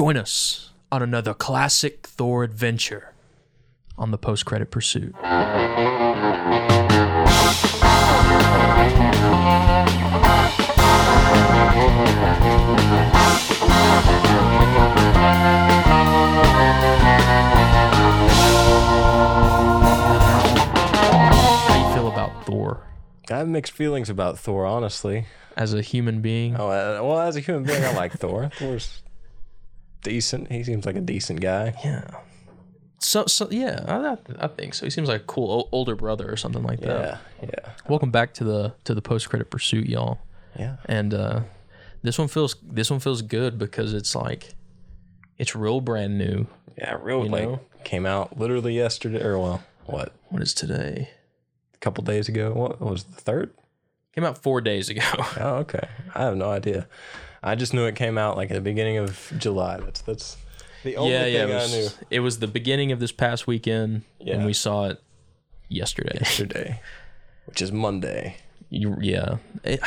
Join us on another classic Thor adventure on the post credit pursuit. How do you feel about Thor I have mixed feelings about Thor, honestly. as a human being? Oh, uh, well, as a human being, I like Thor. Thor's decent. He seems like a decent guy. Yeah. So, so yeah, I, I think so. He seems like a cool o- older brother or something like that. Yeah, yeah, Welcome back to the to the post credit pursuit, y'all. yeah. And uh, this one feels this one feels good because it's like it's real brand new. Yeah, real like know? came out literally yesterday, or well, what, What is today? a couple days ago. What was the third? Came out four days ago. Oh, okay. I have no idea. I just knew it came out like at the beginning of July. That's that's the only yeah, yeah. thing It I knew was, it was the beginning of this past weekend, Yeah. and we saw it yesterday. yesterday, which is Monday. You, yeah, It-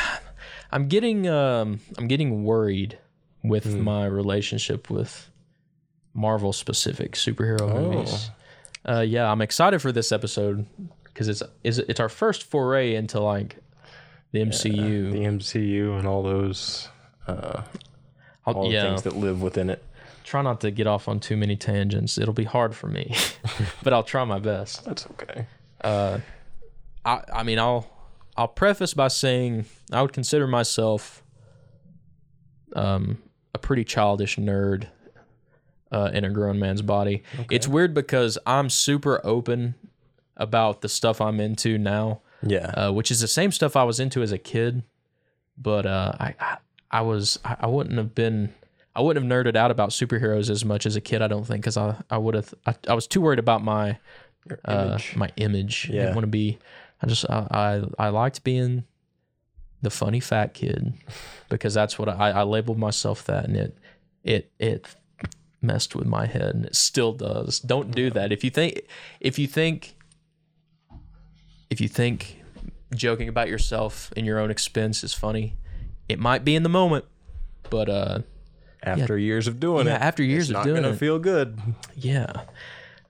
I'm getting um, I'm getting worried with Hmm. my relationship with Marvel specific superhero Oh. movies. Uh, yeah, I'm excited for this episode because it's is it's our first foray into like the MCU. The MCU and all those uh, all the yeah, things that live within it. try not to get off on too many tangents. It'll be hard for me, but I'll try my best. That's okay. Uh, I I mean I'll I'll preface by saying I would consider myself um a pretty childish nerd uh, in a grown man's body. It's weird because I'm super open about the stuff I'm into now, Yeah. uh, which is the same stuff I was into as a kid, but uh, I, I I was I, I wouldn't have been I wouldn't have nerded out about superheroes as much as a kid. I don't think because I I would have I, I was too worried about my uh, image. my image. I Yeah. didn't want to be. I just I, I I liked being the funny fat kid because that's what I I labeled myself that, and it it it messed with my head, and it still does. Don't do that. If you think if you think if you think joking about yourself in your own expense is funny, it might be in the moment, but uh after years of doing yeah, it, after years of doing it, it's of not doing gonna it. feel good. Yeah.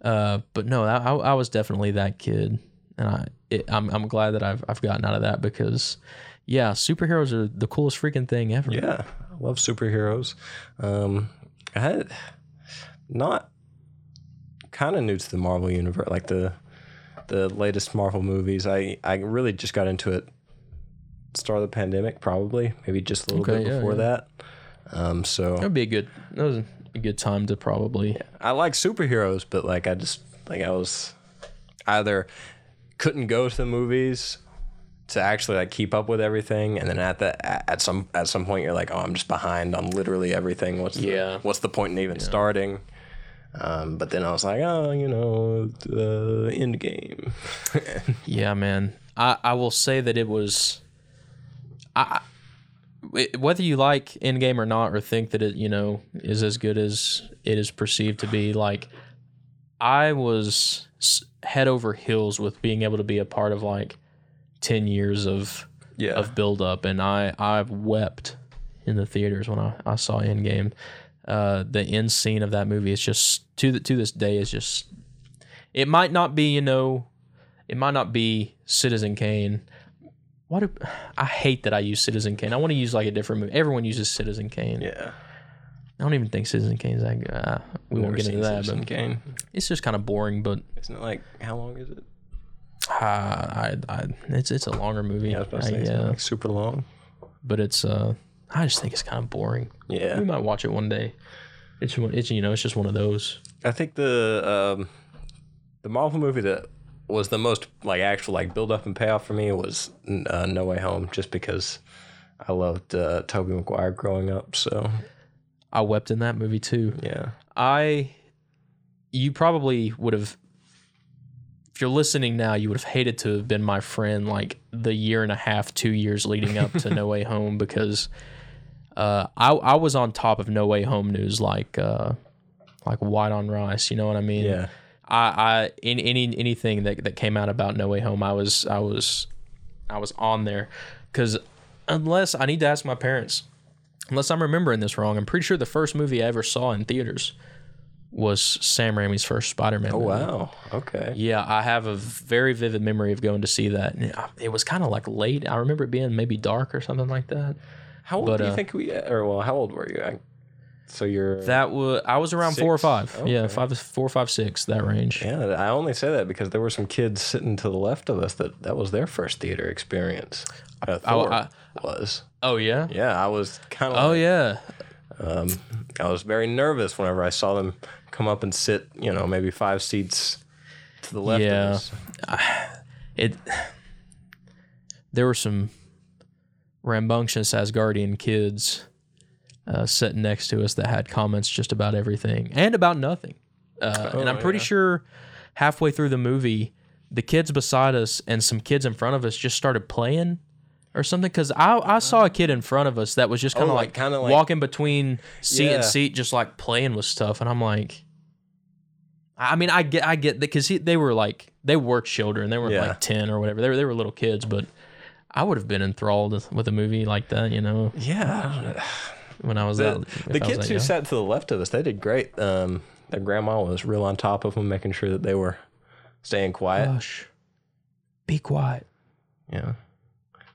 Uh, but no, I, I I was definitely that kid, and I it, I'm I'm glad that I've I've gotten out of that because, yeah, superheroes are the coolest freaking thing ever. Yeah, I love superheroes. Um, I had not kind of new to the Marvel universe, like the the latest Marvel movies. I I really just got into it start of the pandemic, probably maybe just a little Okay, bit yeah, before yeah. that. Um, so That would be a good that was a good time to probably I like superheroes, but like I just like I was either couldn't go to the movies to actually like keep up with everything, and then at the at some at some point you're like, oh, I'm just behind on literally everything. What's the, Yeah. What's the point in even starting? Um, but then I was like, oh, you know, the end game. Yeah, man. I, I will say that it was. I whether you like Endgame or not, or think that it you know is as good as it is perceived to be, like I was head over heels with being able to be a part of like ten years of yeah. of build up, and I I wept in the theaters when I, I saw Endgame. Uh, the end scene of that movie is just to the, to this day is just. It might not be you know, it might not be Citizen Kane. What do, I hate that I use Citizen Kane. I want to use like a different movie. Everyone uses Citizen Kane. yeah. I don't even think Citizen Kane's that good. Uh, we won't get into that, Citizen but Kane. it's just kind of boring. But Isn't it like how long is it? uh, I, I, it's it's a longer movie. Yeah, I was about to say I- it's like super long. but it's uh, I just think it's kind of boring. Yeah. We might watch it one day. It's it's you know it's just one of those. I think the um, the Marvel movie that was the most like actual like build up and payoff for me was uh, No Way Home, just because I loved uh, Tobey Maguire growing up. So I wept in that movie too. yeah, I, you probably would have, if you're listening now, you would have hated to have been my friend like the year and a half, two years leading up to No Way Home because, uh, I I was on top of No Way Home news like uh, like white on rice. You know what I mean? yeah, I, I in any anything that, that came out about No Way Home, I was I was I was on there because unless I need to ask my parents, unless I'm remembering this wrong, I'm pretty sure the first movie I ever saw in theaters was Sam Raimi's first Spider-Man. Oh movie. wow. Okay. Yeah, I have a very vivid memory of going to see that. It was kind of like late. I remember it being maybe dark or something like that. How old But, do you uh, think we? Or well, how old were you? I, so you're. That was I was around four or Six? five. Yeah, Okay. five, four, five, six. That range. yeah, I only say that because there were some kids sitting to the left of us that that was their first theater experience. Uh, Thor I- was. Oh yeah. Yeah, I was kind of. Oh yeah. Um, I was very nervous whenever I saw them come up and sit. You know, maybe five seats to the left Yeah. of us. It. There were some rambunctious Asgardian kids uh, sitting next to us that had comments just about everything and about nothing. Uh, and I'm pretty yeah. sure halfway through the movie, the kids beside us and some kids in front of us just started playing or something. Because I, I saw a kid in front of us that was just kind of Oh, like, like- like- walking between seat Yeah. and seat, just like playing with stuff. And I'm like, I mean, I get, I get that because they were like, they were children. They were Yeah. like ten or whatever. They were, they were little kids, but I would have been enthralled with a movie like that, you know, Yeah, I don't know. When I was the, if the kids that who sat to the left of us, they did great. Um, their grandma was real on top of them, making sure that they were staying quiet. Hush, be quiet. Yeah.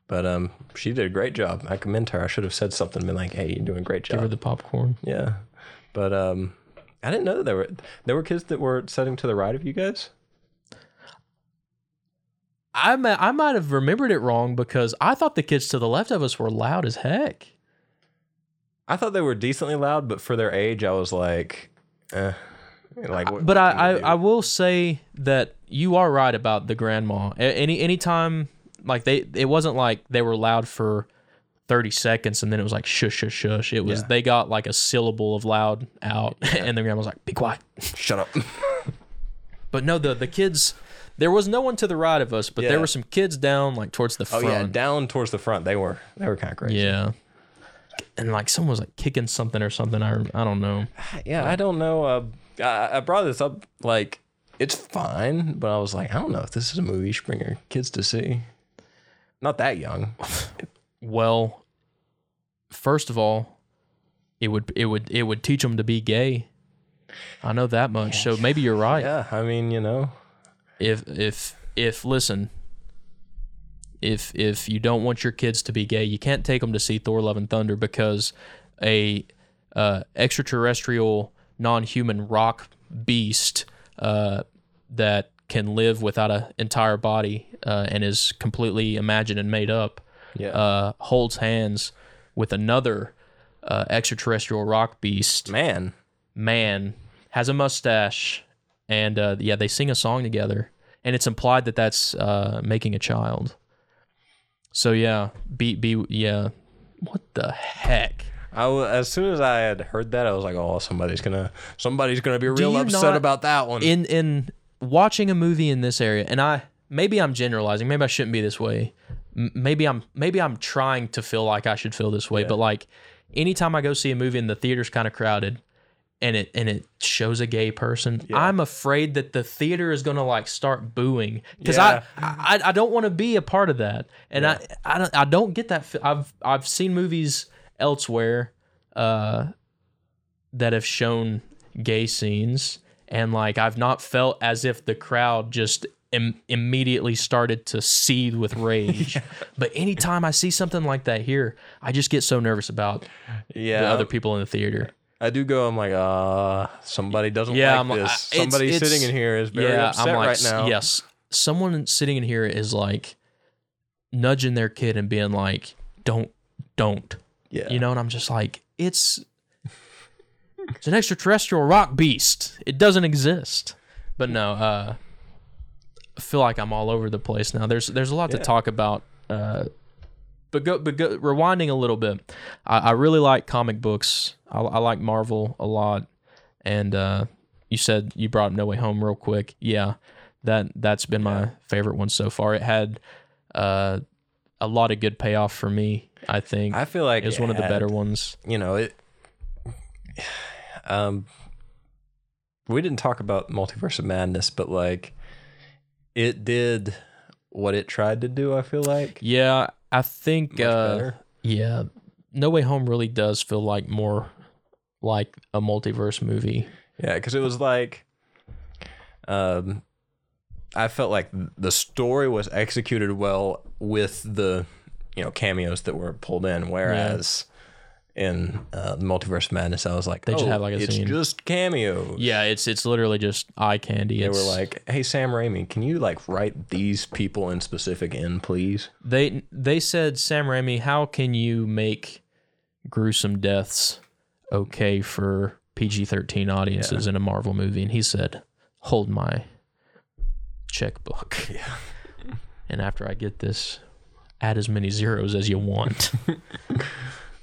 But um, she did a great job. I commend her. I should have said something, been like, "Hey, you're doing a great job." Give her the popcorn. yeah. But um, I didn't know that there were there were kids that were sitting to the right of you guys. I I might have remembered it wrong because I thought the kids to the left of us were loud as heck. I thought they were decently loud, but for their age, I was like, eh. Like, what- But what I, I. I will say that you are right about the grandma. A- Any anytime like they it wasn't like they were loud for thirty seconds and then it was like shush shush shush. It was Yeah. they got like a syllable of loud out and the grandma was like be quiet. shut up. But no, the the kids there was no one to the right of us, but Yeah. there were some kids down like towards the front. oh yeah, down towards the front. They were they were kind of crazy. Yeah. And like someone was like kicking something or something. I I don't know. Yeah, I don't know. Uh, I, I brought this up like it's fine, but I was like, I don't know if this is a movie you should bring your kids to see. Not that young. Well, first of all, it would it would it would teach them to be gay. I know that much. So maybe you're right. Yeah, I mean, you know, If if if listen, if if you don't want your kids to be gay, you can't take them to see Thor: Love and Thunder because a uh, extraterrestrial, non-human rock beast uh, that can live without an entire body uh, and is completely imagined and made up yeah, uh, holds hands with another uh, extraterrestrial rock beast. Man. man has a mustache and uh, yeah they sing a song together and it's implied that that's uh, making a child so yeah be be yeah. What the heck? I w- as soon as I had heard that, I was like, oh, somebody's gonna somebody's gonna be real you upset not- about that one. in in watching a movie in this area and i maybe i'm generalizing maybe i shouldn't be this way. M- maybe i'm maybe i'm trying to feel like i should feel this way but like anytime i go see a movie and the theater's kind of crowded and it and it shows a gay person i'm afraid that the theater is going to like start booing because Yeah. I, I i don't want to be a part of that and i i don't i don't get that i've i've seen movies elsewhere uh that have shown gay scenes and like I've not felt as if the crowd just Im- immediately started to seethe with rage. But anytime I see something like that here, I just get so nervous about yeah, the other people in the theater. I do go. I'm like, uh, somebody doesn't Yeah, like I'm like, this. I- it's- Somebody it's- sitting in here is very yeah, upset I'm like, right now. yes, someone sitting in here is like nudging their kid and being like, "Don't, don't," yeah, you know, and I'm just like, it's it's an extraterrestrial rock beast. It doesn't exist. But no, uh I feel like I'm all over the place now. There's there's a lot to talk about. Uh but go, but go, rewinding a little bit, I, I really like comic books. I, I like Marvel a lot, and uh, you said you brought up No Way Home real quick. Yeah, that that's been my favorite one so far. It had uh, a lot of good payoff for me. I think I feel like it was it one of the better ones. you know it um we didn't talk about multiverse of madness but like it did what it tried to do i feel like Yeah, I think uh yeah, No Way Home really does feel like more like a multiverse movie. Yeah, because it was like, um, I felt like the story was executed well with the, you know, cameos that were pulled in. Whereas in uh, the Multiverse of Madness, I was like, They just oh, have, like, a it's scene." just cameos. Yeah, it's it's literally just eye candy. They It's, were like, "Hey, Sam Raimi, can you like write these people in specific in, please?" they they said Sam Raimi, how can you make gruesome deaths okay for PG thirteen audiences in a Marvel movie? And he said, "Hold my checkbook, Yeah. and after I get this, add as many zeros as you want."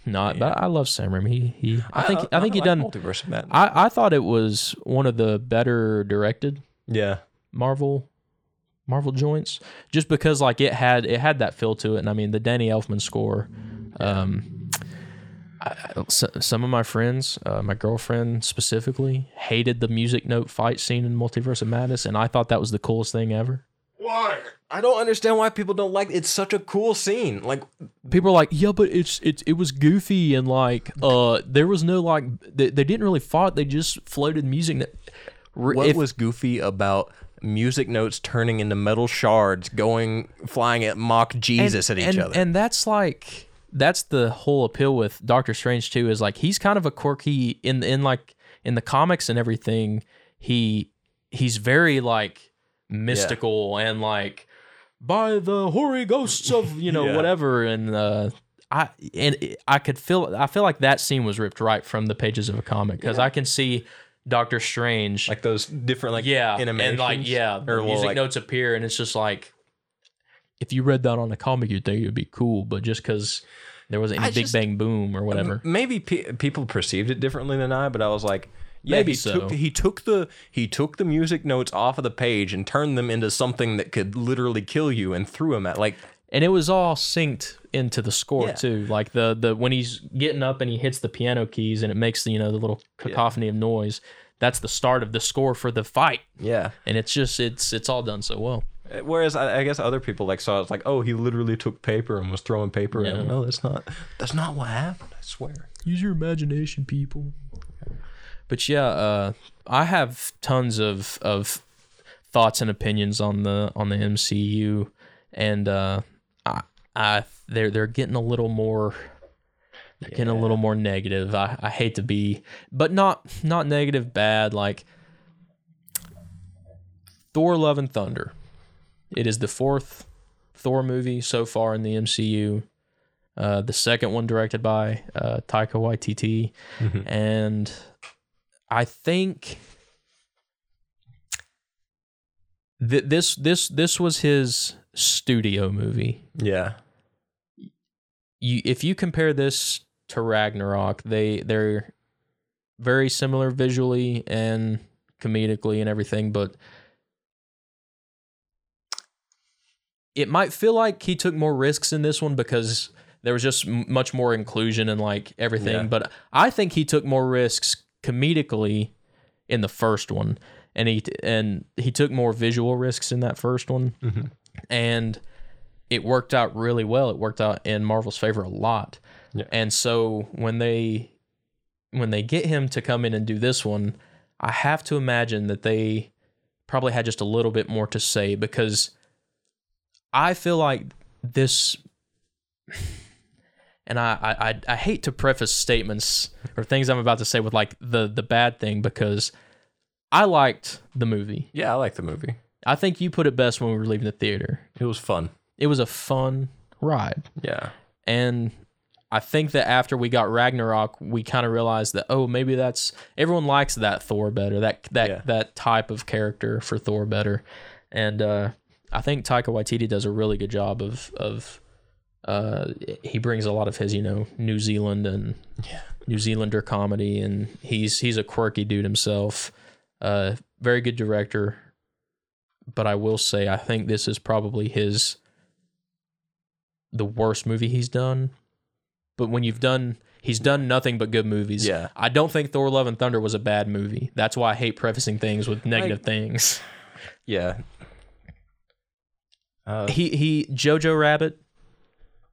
Not, but I love Sam Raimi. He, he I think I, think he like done. Multiverse of Madness. I, I thought it was one of the better directed yeah, Marvel Marvel joints just because like it had it had that feel to it and I mean the Danny Elfman score um I, I- so- some of my friends uh, my girlfriend specifically hated the music note fight scene in Multiverse of Madness and I thought that was the coolest thing ever why? I don't understand why people don't like. It's such a cool scene. Like, people are like yeah but it's it, it was goofy and like uh there was no like they, they didn't really fight they just floated music that what if- was goofy about music notes turning into metal shards, going flying at mock Jesus at each and, other? And that's like that's the whole appeal with Doctor Strange too is like he's kind of a quirky in in like in the comics and everything. He he's very like mystical and like by the hoary ghosts of you know Yeah. whatever. And uh I and I could feel I feel like that scene was ripped right from the pages of a comic because I can see Doctor Strange like those different like yeah, animations, and like yeah, the or music like- notes appear, and it's just like if you read that on a comic, you'd think it would be cool, but just because there wasn't any I Big just- Bang Boom or whatever, Maybe pe- people perceived it differently than I, but I was like, yeah, Maybe he so. took he took the he took the music notes off of the page and turned them into something that could literally kill you and threw them at like and it was all synced into the score Yeah. too. Like the the when he's getting up and he hits the piano keys and it makes the you know the little cacophony of noise. That's the start of the score for the fight, yeah. and it's just it's it's all done so well. Uh, whereas I, I guess other people like saw it like, oh, he literally took paper and was throwing paper at Yeah. him. No, that's not that's not what happened. I swear. Use your imagination, people. But yeah, uh, I have tons of of thoughts and opinions on the on the MCU, and uh, I, I they're they're getting a little more. They're getting a little more negative. I, I hate to be, but not not negative bad. Like Thor: Love and Thunder. It is the fourth Thor movie so far in the MCU. Uh, the second one directed by uh, Taika Waititi, and I think th- this this this was his studio movie. Yeah. You if you compare this to Ragnarok, they they're very similar visually and comedically and everything, but it might feel like he took more risks in this one because there was just much more inclusion and like everything. Yeah. But I think he took more risks comedically in the first one, and he and he took more visual risks in that first one, Mhm. and it worked out really well. It worked out in Marvel's favor a lot. Yeah. And so when they when they get him to come in and do this one, I have to imagine that they probably had just a little bit more to say because I feel like this and I, I I- hate to preface statements or things I'm about to say with like the the bad thing because I liked the movie. Yeah, I like the movie. I think you put it best when we were leaving the theater. It was fun. It was a fun ride. Yeah. And I think that after we got Ragnarok, we kind of realized that oh, maybe that's everyone likes that Thor better, that that Yeah. that type of character for Thor better. And uh, I think Taika Waititi does a really good job of of uh, he brings a lot of his you know New Zealand and Yeah. New Zealander comedy, and he's he's a quirky dude himself. Uh, very good director, but I will say I think this is probably his the worst movie he's done. But when you've done, he's done nothing but good movies. Yeah. I don't think Thor: Love and Thunder was a bad movie. That's why I hate prefacing things with negative things. Yeah. Uh, He he Jojo Rabbit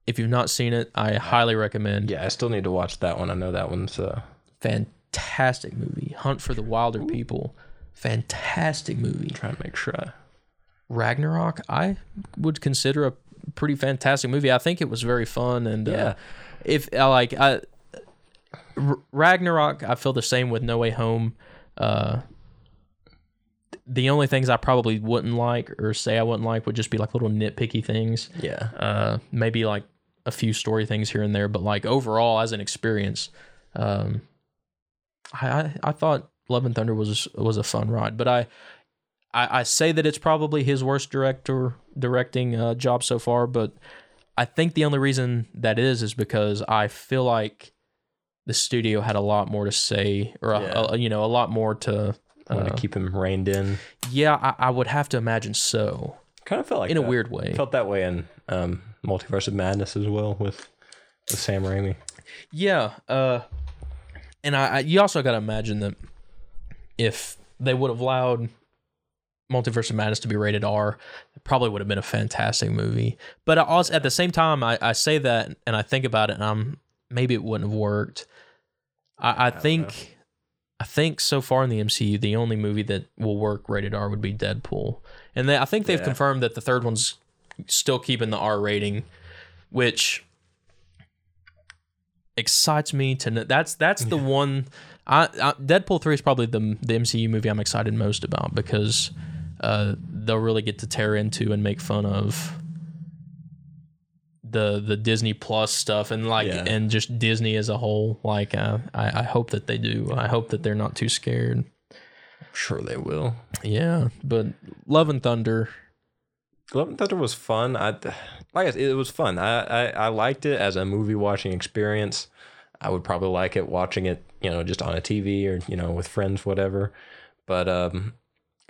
If you've not seen it, I highly recommend. Yeah, I still need to watch that one. I know that one's uh Fantastic movie. Hunt for the Wilderpeople. Fantastic movie. I'm trying to make sure I Ragnarok, I would consider a pretty fantastic movie. I think it was very fun and Yeah. uh, if I like I R- Ragnarok, I feel the same with No Way Home. Uh, the only things I probably wouldn't like or say I wouldn't like would just be like little nitpicky things. Yeah. Uh, maybe like a few story things here and there, but like overall as an experience, um, I, I thought Love and Thunder was was a fun ride. But I I, I say that it's probably his worst director directing uh, job so far, but I think the only reason that is is because I feel like the studio had a lot more to say, or Yeah. a- you know, a lot more to. Uh, to keep him reined in. yeah, I, I would have to imagine so, Kind of felt like in a weird way. Felt that way in um, Multiverse of Madness as well with, with Sam Raimi. Yeah, uh, and I, I you also got to imagine that if they would have allowed Multiverse of Madness to be rated R, it probably would have been a fantastic movie. But I also, at the same time, I, I say that and I think about it, and I'm maybe it wouldn't have worked. I, I don't think. I think so far in the MCU, the only movie that will work rated R would be Deadpool, and they, I think they've Yeah. confirmed that the third one's still keeping the R rating, which excites me to know. That's that's the one. I, I Deadpool three is probably the the MCU movie I'm excited most about because uh, they'll really get to tear into and make fun of the the Disney Plus stuff and like Yeah. and just Disney as a whole. Like uh, I I hope that they do. I hope that they're not too scared. I'm sure they will. Yeah, but Love and Thunder. Love and Thunder was fun. I like I said, it was fun. I, I I liked it as a movie watching experience. I would probably like it watching it, you know, just on a TV or you know with friends, whatever. But um,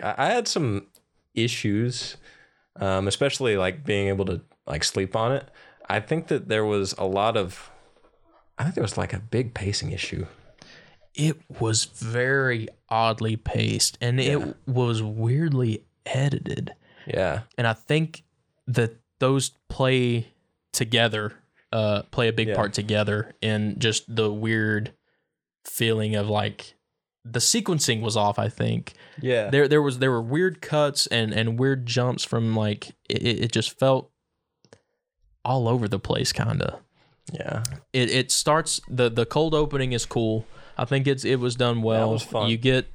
I, I had some issues, um, especially like being able to like sleep on it. I think that there was a lot of, I think there was like a big pacing issue. It was very oddly paced and Yeah. it was weirdly edited. Yeah, and I think that those play together, uh, play a big Yeah. part together in just the weird feeling of like the sequencing was off. I think yeah, there there was there were weird cuts and and weird jumps from like it, it just felt all over the place, kind of. yeah. It it starts the the cold opening is cool. I think it's it was done well. was fun. You get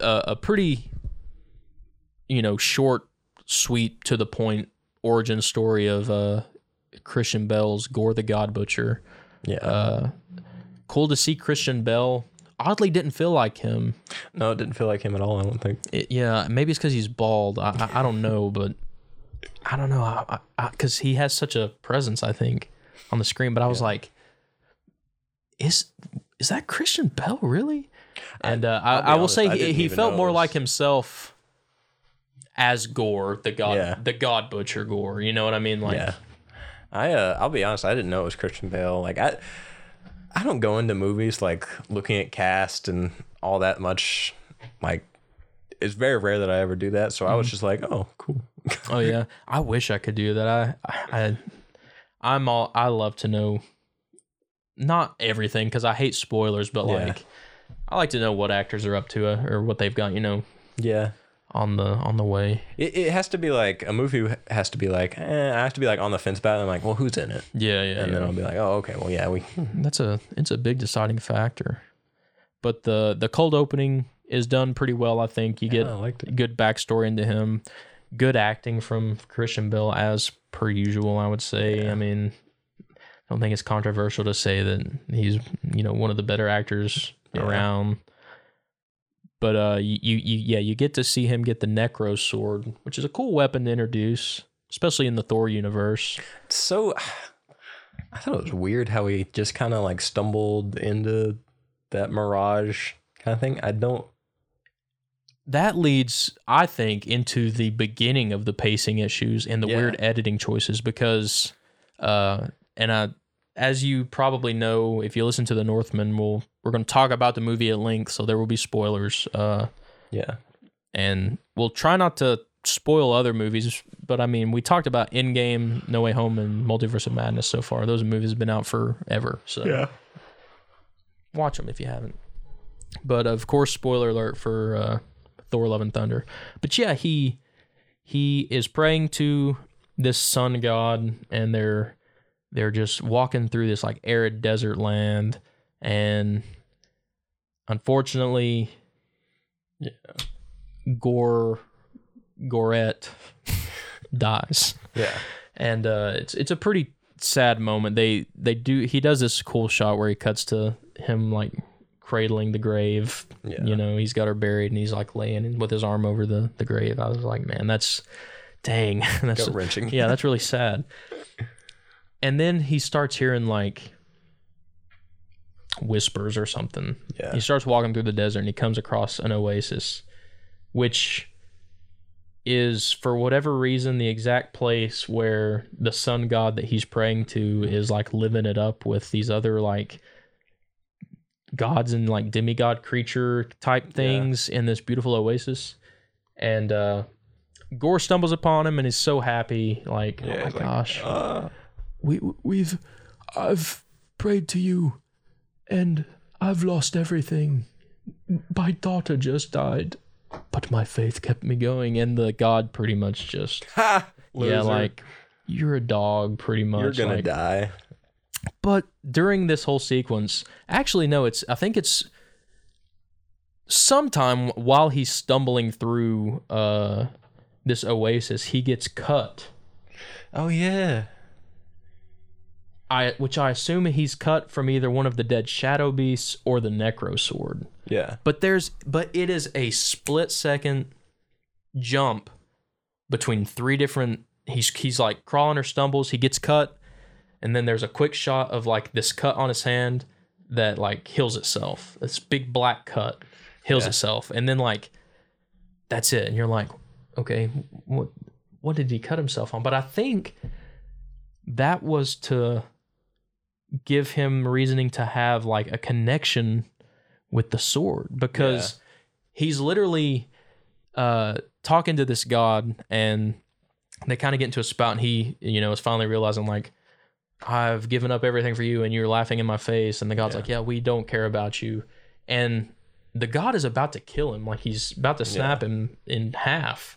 a pretty, you know, short, sweet, to the point origin story of uh, Christian Bale's Gorr the God Butcher. Yeah, Uh, cool to see Christian Bale. Oddly, didn't feel like him. no, it didn't feel like him at all. I don't think. It, yeah, maybe it's because he's bald. I, I I don't know, but I don't know. Because he has such a presence, I think, on the screen. But I was Yeah. like, is is that Christian Bale really? And uh, I, I will honest, say he, he felt more like himself as Gorr, the god, Yeah. the God Butcher Gorr. You know what I mean? Like, yeah. I uh, I'll be honest, I didn't know it was Christian Bale. Like I I don't go into movies like looking at cast and all that much like it's very rare that I ever do that. So I Mm-hmm. was just like, oh, cool. oh yeah, I wish I could do that. I, I, I'm all. I love to know, not everything because I hate spoilers, but Yeah. like, I like to know what actors are up to uh, or what they've got. You know, Yeah. On the on the way. It, it has to be like a movie has to be like eh, I have to be like on the fence about it. I'm like, well, who's in it? Yeah, yeah. And yeah. then I'll be like, oh, okay, well, yeah, we That's a it's a big deciding factor. But the the cold opening is done pretty well. I think you get good backstory into him, good acting from Christian Bale as per usual. I would say. Yeah. I mean, I don't think it's controversial to say that he's you know one of the better actors around. But uh, you, you yeah you get to see him get the Necrosword, which is a cool weapon to introduce, especially in the Thor universe. So I thought it was weird how he just kind of like stumbled into that mirage kind of thing. I don't that leads, I think, into the beginning of the pacing issues and the Yeah. weird editing choices because, uh, and I, as you probably know, if you listen to the Northmen, we'll we're going to talk about the movie at length, so there will be spoilers. Uh, yeah. and we'll try not to spoil other movies, but I mean, we talked about Endgame, No Way Home, and Multiverse of Madness so far. Those movies have been out forever, so yeah, watch them if you haven't. But of course, spoiler alert for uh, Thor: Love and Thunder. But yeah, he he is praying to this sun god, and they're they're just walking through this like arid desert land, and unfortunately, yeah, Gore Goret dies Yeah. and uh, it's it's a pretty sad moment. They they do he does this cool shot where he cuts to him like cradling the grave. Yeah. You know, he's got her buried and he's like laying with his arm over the the grave. I was like, man, that's dang, that's wrenching. yeah, that's really sad. And then he starts hearing like whispers or something. Yeah. He starts walking through the desert and he comes across an oasis, which is for whatever reason the exact place where the sun god that he's praying to is like living it up with these other like gods and like demigod creature type things in this beautiful oasis. And uh Gorr stumbles upon him and is so happy, like, oh my it's like, gosh Uh, we we've I've prayed to you and I've lost everything. My daughter just died, but my faith kept me going and the god pretty much just ha! yeah like you're a dog pretty much you're gonna like- die. but during this whole sequence actually no it's I think it's sometime while he's stumbling through uh this oasis he gets cut Oh yeah. I which I assume he's cut from either one of the dead shadow beasts or the Necrosword. Yeah. But there's but it is a split second jump between three different he's he's like crawling or stumbles, he gets cut, and then there's a quick shot of like this cut on his hand that like heals itself. This big black cut heals Yeah. itself. And then like that's it. And you're like, okay, what what did he cut himself on? But I think that was to give him reasoning to have like a connection with the sword because he's literally uh talking to this god and they kind of get into a spout and he you know is finally realizing like I've given up everything for you and you're laughing in my face. And the god's Yeah. like yeah we don't care about you. And the god is about to kill him like he's about to snap him in half.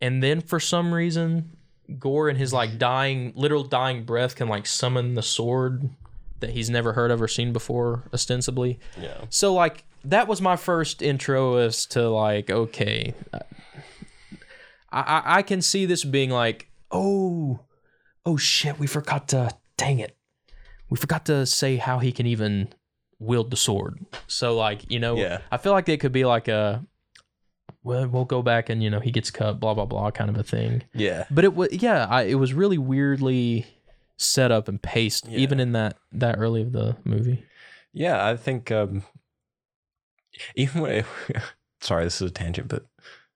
And then for some reason gorr in his like dying literal dying breath can like summon the sword that he's never heard of or seen before ostensibly Yeah. so like that was my first intro as to like okay, uh, I I, I can see this being like oh oh shit we forgot to dang it we forgot to say how he can even wield the sword. So like you know Yeah. I feel like it could be like a well we'll go back and you know he gets cut blah blah blah kind of a thing. Yeah. But it was yeah I, it was really weirdly set up and paced Yeah. even in that that early of the movie. Yeah, I think um even when sorry, this is a tangent, but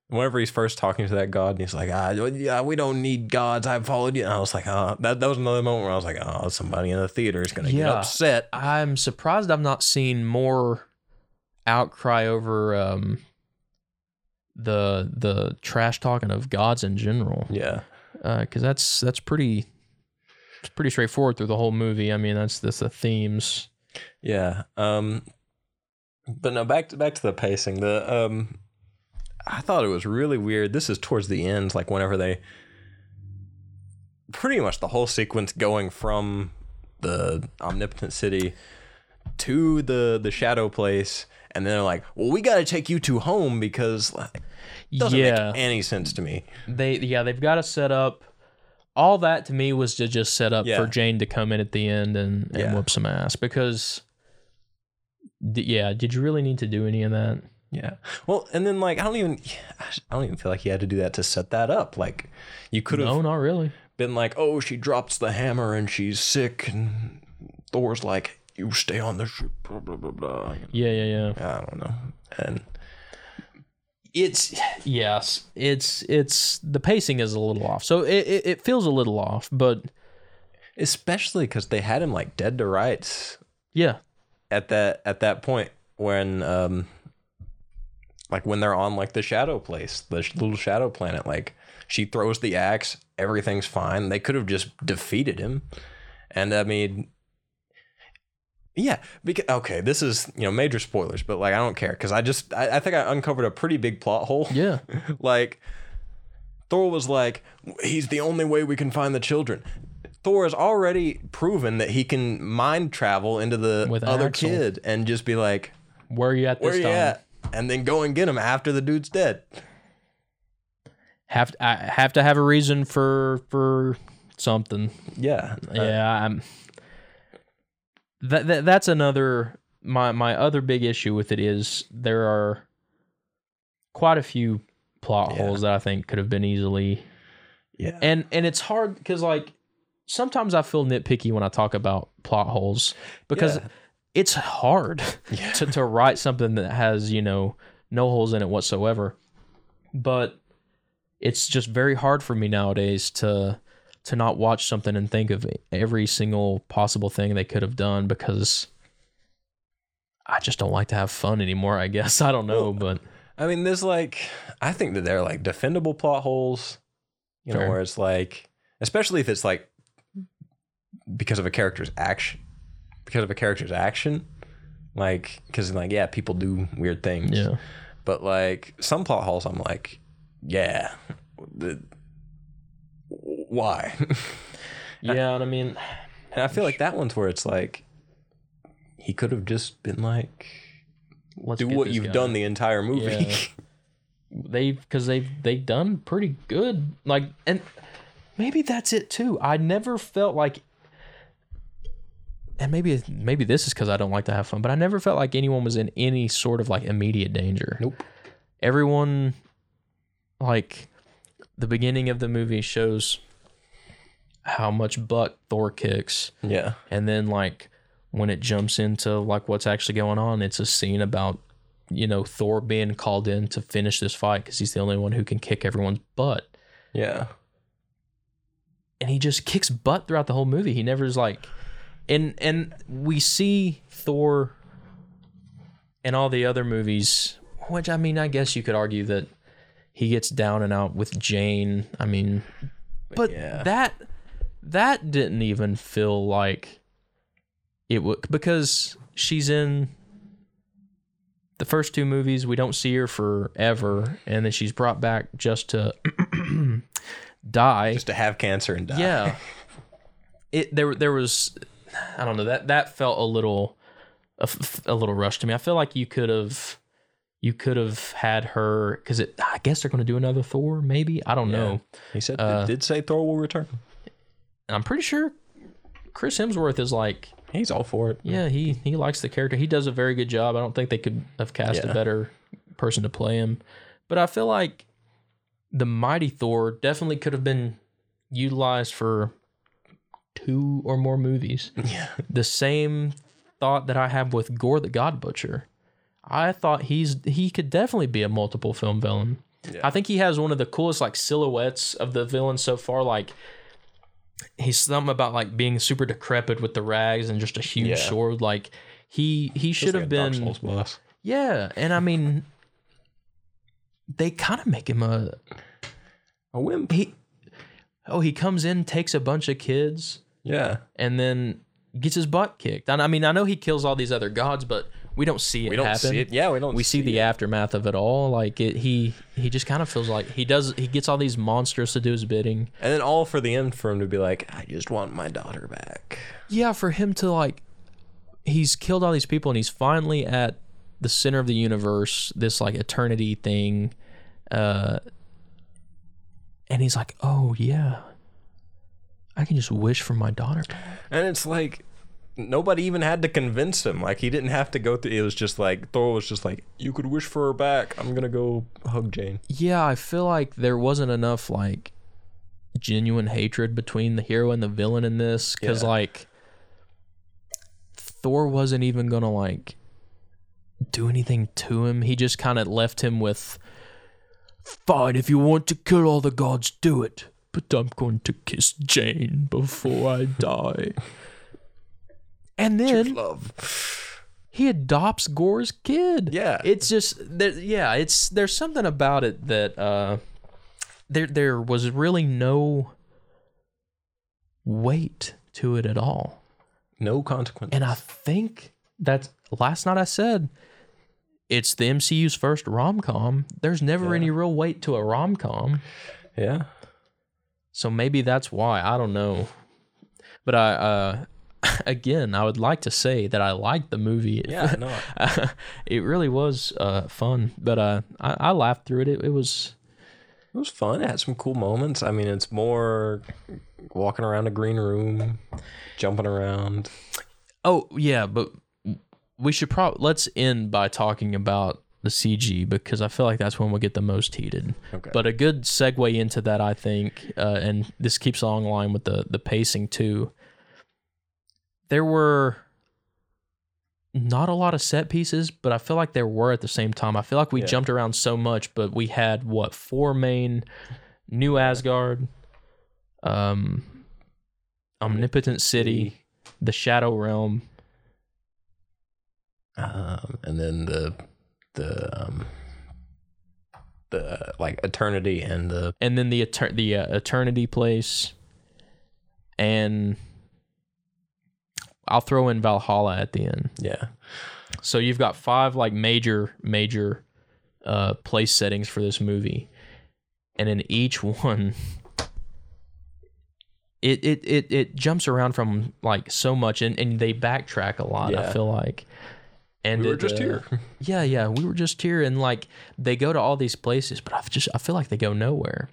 whenever he's first talking to that god and he's like, ah, yeah, we don't need gods. I've followed you. And I was like, oh, that, that was another moment where I was like, oh, somebody in the theater is going to get upset. I'm surprised I've not seen more outcry over um, the the trash talking of gods in general, Yeah. because that's that's pretty it's pretty straightforward through the whole movie. I mean, that's that's the themes. Yeah. Um but no, back to back to the pacing. The um I thought it was really weird. This is towards the end, like whenever they pretty much the whole sequence going from the Omnipotence City to the the shadow place and then they're like, "Well, we got to take you to home because like, doesn't yeah, make any sense to me." they yeah they've got to set up. All that to me was to just set up Yeah. for Jane to come in at the end and, and Yeah. whoop some ass because. d- Yeah, did you really need to do any of that? Yeah. Well, and then like I don't even I don't even feel like he had to do that to set that up. Like you could have No, not really. been like, "Oh, she drops the hammer and she's sick," and Thor's like, "You stay on the ship." Blah blah blah blah. Yeah, yeah, yeah. I don't know. And it's yes it's it's the pacing is a little off so it, it, it feels a little off but especially because they had him like dead to rights yeah at that at that point when um like when they're on like the shadow place, the sh- little shadow planet, like she throws the axe, everything's fine. They could have just defeated him. And I mean, yeah, because okay, this is you know major spoilers, but like I don't care because I just I, I think I uncovered a pretty big plot hole. Yeah. like Thor was like, he's the only way we can find the children. Thor has already proven that he can mind travel into the With other Axl. kid and just be like, Where are you at this where you time? at? And then go and get him after the dude's dead. Have I have to have a reason for for something. Yeah. Uh, yeah, I'm. That, that that's another my my other big issue with it is there are quite a few plot Yeah. holes that I think could have been easily yeah. and and it's hard because like sometimes I feel nitpicky when I talk about plot holes because Yeah. it's hard Yeah. to to write something that has you know no holes in it whatsoever, but it's just very hard for me nowadays to to not watch something and think of every single possible thing they could have done because I just don't like to have fun anymore. I guess. I don't know, Well, but I mean, there's like, I think that they're like defendable plot holes, you know, where it's like, especially if it's like because of a character's action, because of a character's action, like, because like, yeah, people do weird things, yeah, but like some plot holes, I'm like, yeah, the, why? yeah. And I mean, and I feel like that one's where it's like, he could have just been like, let's do what you've guy. done the entire movie. Yeah. they've because they've they've done pretty good like and maybe that's it too i never felt like and maybe maybe this is because i don't like to have fun but i never felt like anyone was in any sort of like immediate danger nope. everyone like the beginning of the movie shows how much butt thor kicks Yeah. and then like when it jumps into like what's actually going on it's a scene about you know thor being called in to finish this fight because he's the only one who can kick everyone's butt Yeah. and he just kicks butt throughout the whole movie he never is like and and we see thor in all the other movies which i mean i guess you could argue that he gets down and out with jane. I mean but yeah. that that didn't even feel like it would because she's in the first two movies. We don't see her forever. And then she's brought back just to die. Just to have cancer and die. yeah. It there there was i don't know that that felt a little a little rushed to me. I feel like you could have you could have had her because it i guess they're going to do another thor maybe i don't know He said Uh, did say Thor will return. i'm pretty sure chris hemsworth is like He's all for it. yeah he he likes the character he does a very good job i don't think they could have cast a better person to play him but i feel like the mighty thor definitely could have been utilized for two or more movies Yeah. the same thought that I have with Gorr the God Butcher. I thought he's he could definitely be a multiple film villain. Yeah. I think he has one of the coolest like silhouettes of the villains so far. Like he's something about like being super decrepit with the rags and just a huge Yeah. sword. Like he he should have been boss. yeah. And I mean, they kind of make him a A wimp. he. Oh, he comes in, takes a bunch of kids, Yeah. and then gets his butt kicked. And I mean, I know he kills all these other gods, but we don't see it We don't happen. see it. Yeah, we don't see We see the it. aftermath of it all. Like it, he he just kind of feels like he does. He gets all these monsters to do his bidding. And then all for the end for him to be like, I just want my daughter back. Yeah, for him to like, he's killed all these people, and he's finally at the center of the universe. This like eternity thing, uh, and he's like, oh yeah, I can just wish for my daughter back. And it's like nobody even had to convince him. Like he didn't have to go through it was just like Thor was just like, You could wish for her back. I'm gonna go hug Jane. yeah, I feel like there wasn't enough like genuine hatred between the hero and the villain in this because Yeah. like Thor wasn't even gonna like do anything to him. He just kind of left him with, "Fine, if you want to kill all the gods, do it. But I'm going to kiss Jane before I die." And then Love. he adopts Gorr's kid. Yeah. it's just there, yeah, it's there's something about it that uh, there there was really no weight to it at all, No consequence. and I think that's last night I said. It's the MCU's first rom com. There's never Yeah. any real weight to a rom com. yeah. So maybe that's why. I don't know. But I uh again, I would like to say that I liked the movie. Yeah. No. it really was uh fun. But uh I, I laughed through it. it. It was It was fun. It had some cool moments. I mean, it's more walking around a green room, jumping around. Oh, yeah, but we should probably let's end by talking about the CG because I feel like that's when we'll get the most heated. Okay. But a good segue into that, I think, uh, and this keeps along line with the the pacing too. There were not a lot of set pieces, but I feel like there were at the same time. I feel like we Yeah. jumped around so much, but we had what four main New Asgard, um, Omnipotent City, the Shadow Realm, um, and then the the um, the like eternity and the and then the Eter- the uh, Eternity Place, and I'll throw in Valhalla at the end. yeah So you've got five like major major uh place settings for this movie. And in each one it it it, it jumps around from like so much and, and they backtrack a lot, I feel like. And we were it, just uh, here. Yeah, yeah, we were just here and like they go to all these places, but I just I feel like they go nowhere.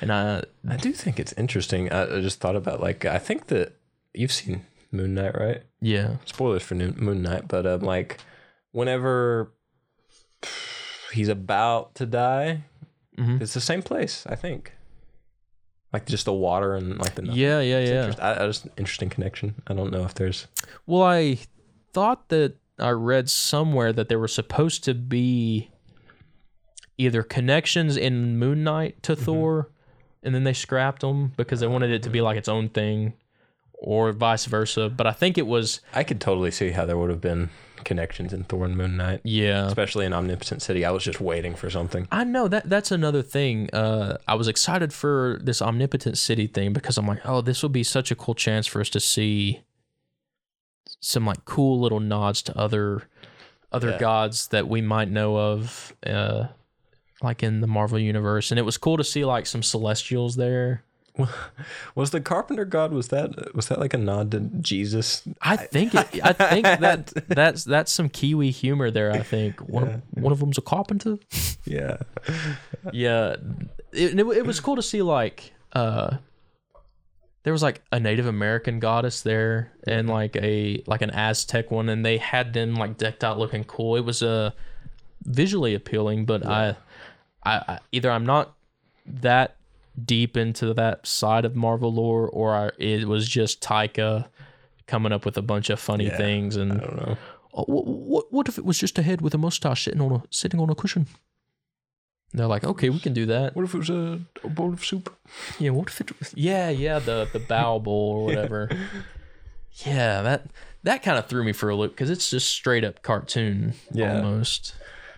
And I I do think it's interesting. I, I just thought about like I think that you've seen Moon Knight, right? yeah. Spoilers for Moon Knight, but um, like whenever he's about to die, Mhm. it's the same place. I think. Like just the water and like the Yeah, yeah, It's yeah. interest- I, I just interesting connection. I don't know if there's Well, I thought that I read somewhere that there were supposed to be either connections in Moon Knight to Thor, and then they scrapped them because they wanted it to be like its own thing, or vice versa. But I think it was I could totally see how there would have been connections in Thor and Moon Knight, yeah. especially in Omnipotent City. I was just waiting for something. I know that that's another thing. Uh, I was excited for this omnipotent city thing because I'm like, oh, this will be such a cool chance for us to see some like cool little nods to other other Yeah. gods that we might know of, uh, like in the Marvel universe. And it was cool to see like some Celestials there. Was the Carpenter God? Was that was that like a nod to Jesus? I think it, I think that that's that's some Kiwi humor there. I think one of, one of them's a carpenter. Yeah, yeah it, it, it was cool to see like uh there was like a native american goddess there and like a like an aztec one and they had them like decked out looking cool it was uh visually appealing but I, I i either i'm not that deep into that side of marvel lore or I, it was just taika coming up with a bunch of funny Yeah, things and I don't know. oh, what, what what if it was just a head with a mustache sitting on a sitting on a cushion? They're like, okay, we can do that. What if it was a, a bowl of soup? Yeah, what if it? Was, yeah, yeah, the the bow bowl or whatever. yeah, that that kind of threw me for a loop because it's just straight up cartoon Yeah. almost.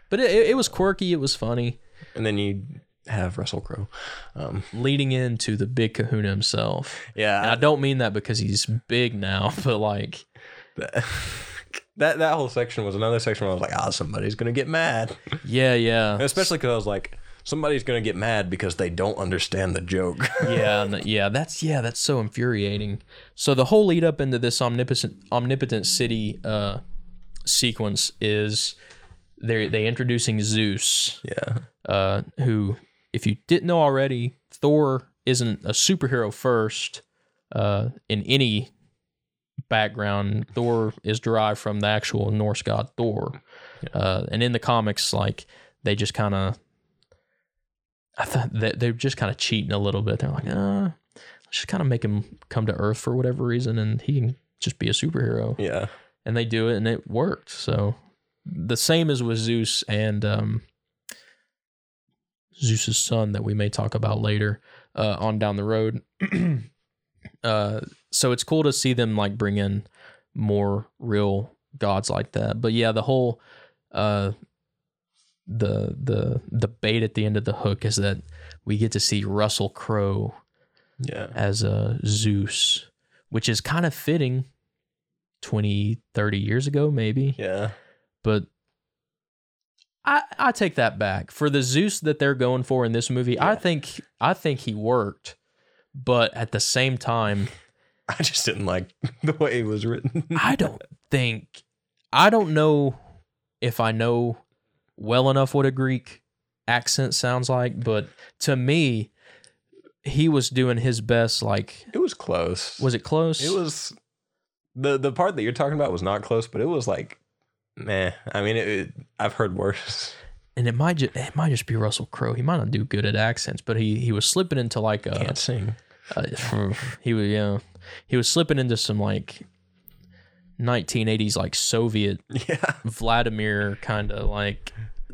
But it, it, it was quirky. It was funny. And then you have Russell Crowe. Um, Leading into the big Kahuna himself. yeah, And I don't mean that because he's big now, but like, that, that that whole section was another section where I was like, ah, somebody's gonna get mad. yeah, yeah, And especially because I was like, somebody's gonna get mad because they don't understand the joke. yeah, yeah. That's yeah, that's so infuriating. So the whole lead up into this omnipotent omnipotent city uh, sequence is they they introducing Zeus, yeah, uh, who, if you didn't know already, Thor isn't a superhero first. Uh, in any background, Thor is derived from the actual Norse god Thor, uh, and in the comics, like they just kind of, I thought that they're just kind of cheating a little bit. They're like, uh, let's just kind of make him come to Earth for whatever reason, and he can just be a superhero. Yeah, and they do it and it worked so the same as with zeus and um zeus's son that we may talk about later uh on down the road uh so it's cool to see them like bring in more real gods like that. But yeah, the whole uh the the the bait at the end of the hook is that we get to see Russell Crowe Yeah. as a Zeus, which is kind of fitting 20, 30 years ago, maybe. Yeah. But I I take that back. For the Zeus that they're going for in this movie, I think I think he worked. But at the same time, I just didn't like the way it was written. I don't think I don't know if I know well enough what a Greek accent sounds like, but to me, he was doing his best. Like, It was close. was it close? It was the the part that you're talking about was not close, but it was like, meh. I mean, it, it, I've heard worse. and it might just it might just be Russell Crowe. He might not do good at accents, but he he was slipping into like a, Can't sing. uh, he was yeah he was slipping into some like 1980s like Soviet Yeah. Vladimir kind of like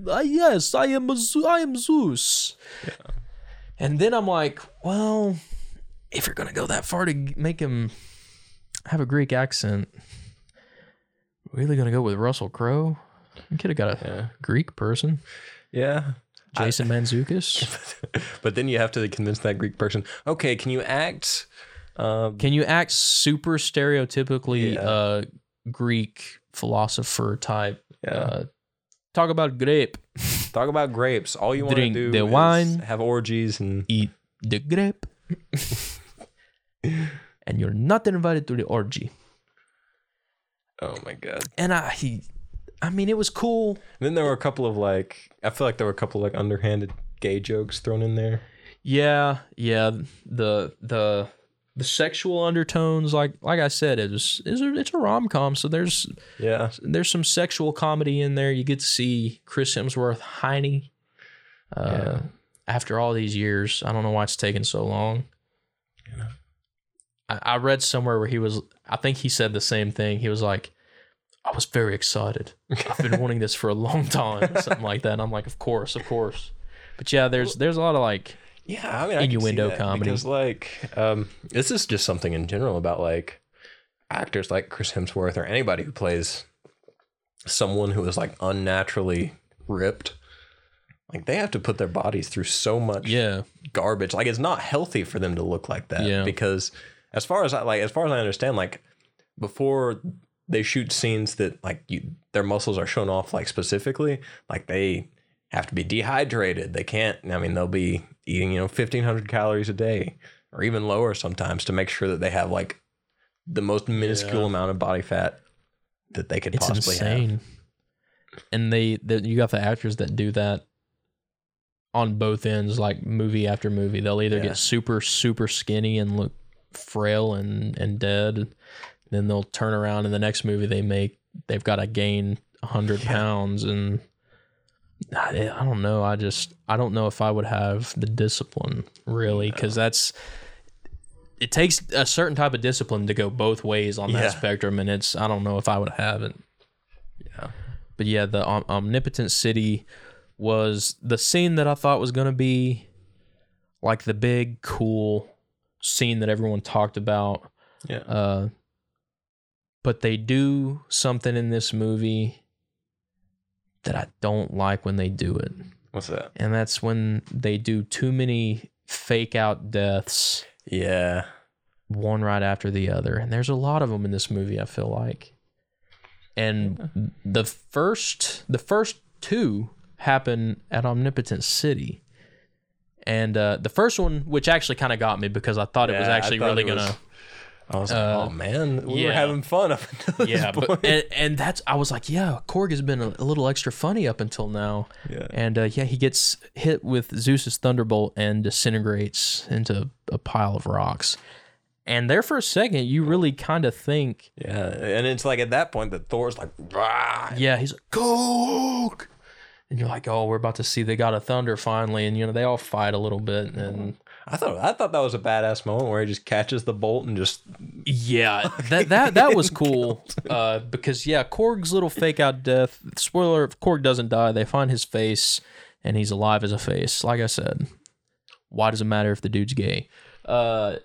"Ah, yes I am a Zeus, am Zeus and then I'm like well if you're gonna go that far to make him have a Greek accent really gonna go with Russell Crowe you could have got a Yeah. Greek person Yeah. Jason Mantzoukas but then you have to convince that Greek person. Okay, can you act? Uh, Can you act super stereotypically Yeah. uh Greek philosopher type? yeah. Uh, talk about grape. Talk about grapes. All you want to do the is wine. have orgies, and Eat the grape. and you're not invited to the orgy. Oh my god. And I he I mean it was cool. And then there were a couple of like, I feel like there were a couple of like underhanded gay jokes thrown in there. Yeah, yeah. The the the sexual undertones, like like I said, it was it's a, it's a rom com, so there's Yeah. there's some sexual comedy in there. You get to see Chris Hemsworth, Heine. Uh, Yeah. After all these years, I don't know why it's taken so long. Yeah. I, I read somewhere where he was. I think he said the same thing. He was like, "I was very excited. I've been wanting this for a long time, something like that." And I'm like, "Of course, of course." But yeah, there's there's a lot of like, Yeah, I mean, I can Innuendo that comedy. because like, um, this is just something in general about like actors like Chris Hemsworth or anybody who plays someone who is like unnaturally ripped. Like they have to put their bodies through so much yeah, garbage. Like it's not healthy for them to look like that. Yeah. Because as far as I like, as far as I understand, like before they shoot scenes that like you, their muscles are shown off like specifically, like they have to be dehydrated. They can't. I mean, they'll be eating you know fifteen hundred calories a day or even lower sometimes to make sure that they have like the most minuscule Yeah. amount of body fat that they could it's possibly have. insane. And they, they, you got the actors that do that on both ends, like movie after movie. They'll either Yeah. get super, super skinny and look frail and and dead. Then they'll turn around in the next movie they make. They've got to gain hundred Yeah. pounds, and I, I don't know. I just I don't know if I would have the discipline really, because that's it takes a certain type of discipline to go both ways on that Yeah. spectrum, and it's I don't know if I would have it. Yeah. But yeah, the om- omnipotent city was the scene that I thought was going to be like the big cool scene that everyone talked about. Yeah. Uh, but they do something in this movie that I don't like when they do it. What's that? And that's when they do too many fake out deaths, Yeah. one right after the other. And there's a lot of them in this movie, I feel like. And the first the first two happen at Omnipotent City. And uh, the first one, which actually kind of got me because I thought it was actually really was- gonna I was like, Uh, oh man, we yeah. were having fun up until this yeah, point. but and, and that's I was like, yeah, Korg has been a, a little extra funny up until now, yeah. and uh, yeah, he gets hit with Zeus's thunderbolt and disintegrates into a pile of rocks. And there for a second, you really kind of think, Yeah, and it's like at that point that Thor's like, "Rah!" yeah, he's like Korg, and you're like, oh, we're about to see the god of thunder finally, and you know they all fight a little bit, and I thought I thought that was a badass moment where he just catches the bolt and just Yeah, that that that was cool. Uh, because yeah, Korg's little fake out death. Spoiler: if Korg doesn't die, they find his face, and he's alive as a face. Like I said, why does it matter if the dude's gay? Uh,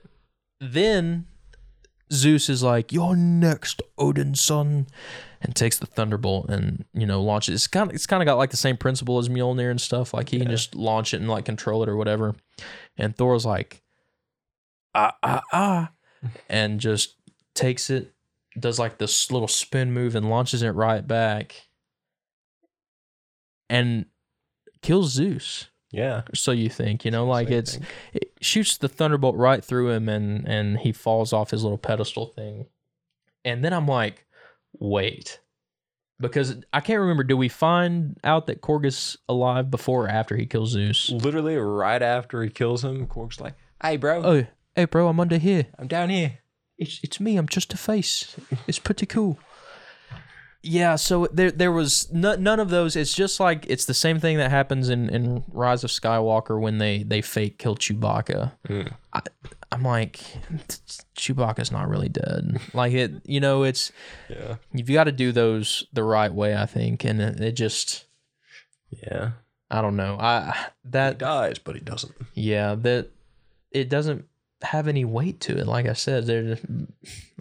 then Zeus is like, "You're next, Odin's son," and takes the thunderbolt and you know launches. It's kind of it's kind of got like the same principle as Mjolnir and stuff. Like he can just launch it and like control it or whatever. And Thor's like, "Ah ah ah," and just takes it, does like this little spin move and launches it right back, and kills Zeus. Yeah. So you think, you know, like So it's it shoots the thunderbolt right through him and and he falls off his little pedestal thing. And then I'm like, wait. Because I can't remember, do we find out that Korg is alive before or after he kills Zeus? literally right after he kills him, Korg's like, "Hey, bro, Oh, hey bro, I'm under here. I'm down here." It's it's me, I'm just a face. It's pretty cool. Yeah, so there there was no, none of those. It's just like it's the same thing that happens in, in Rise of Skywalker when they they fake kill Chewbacca. Mm. I, I'm like, Chewbacca's not really dead. Like it, you know, it's Yeah. you've got to do those the right way, I think, and it, it just, Yeah. I don't know, I He that dies, but he doesn't. yeah that it doesn't have any weight to it. Like I said, there,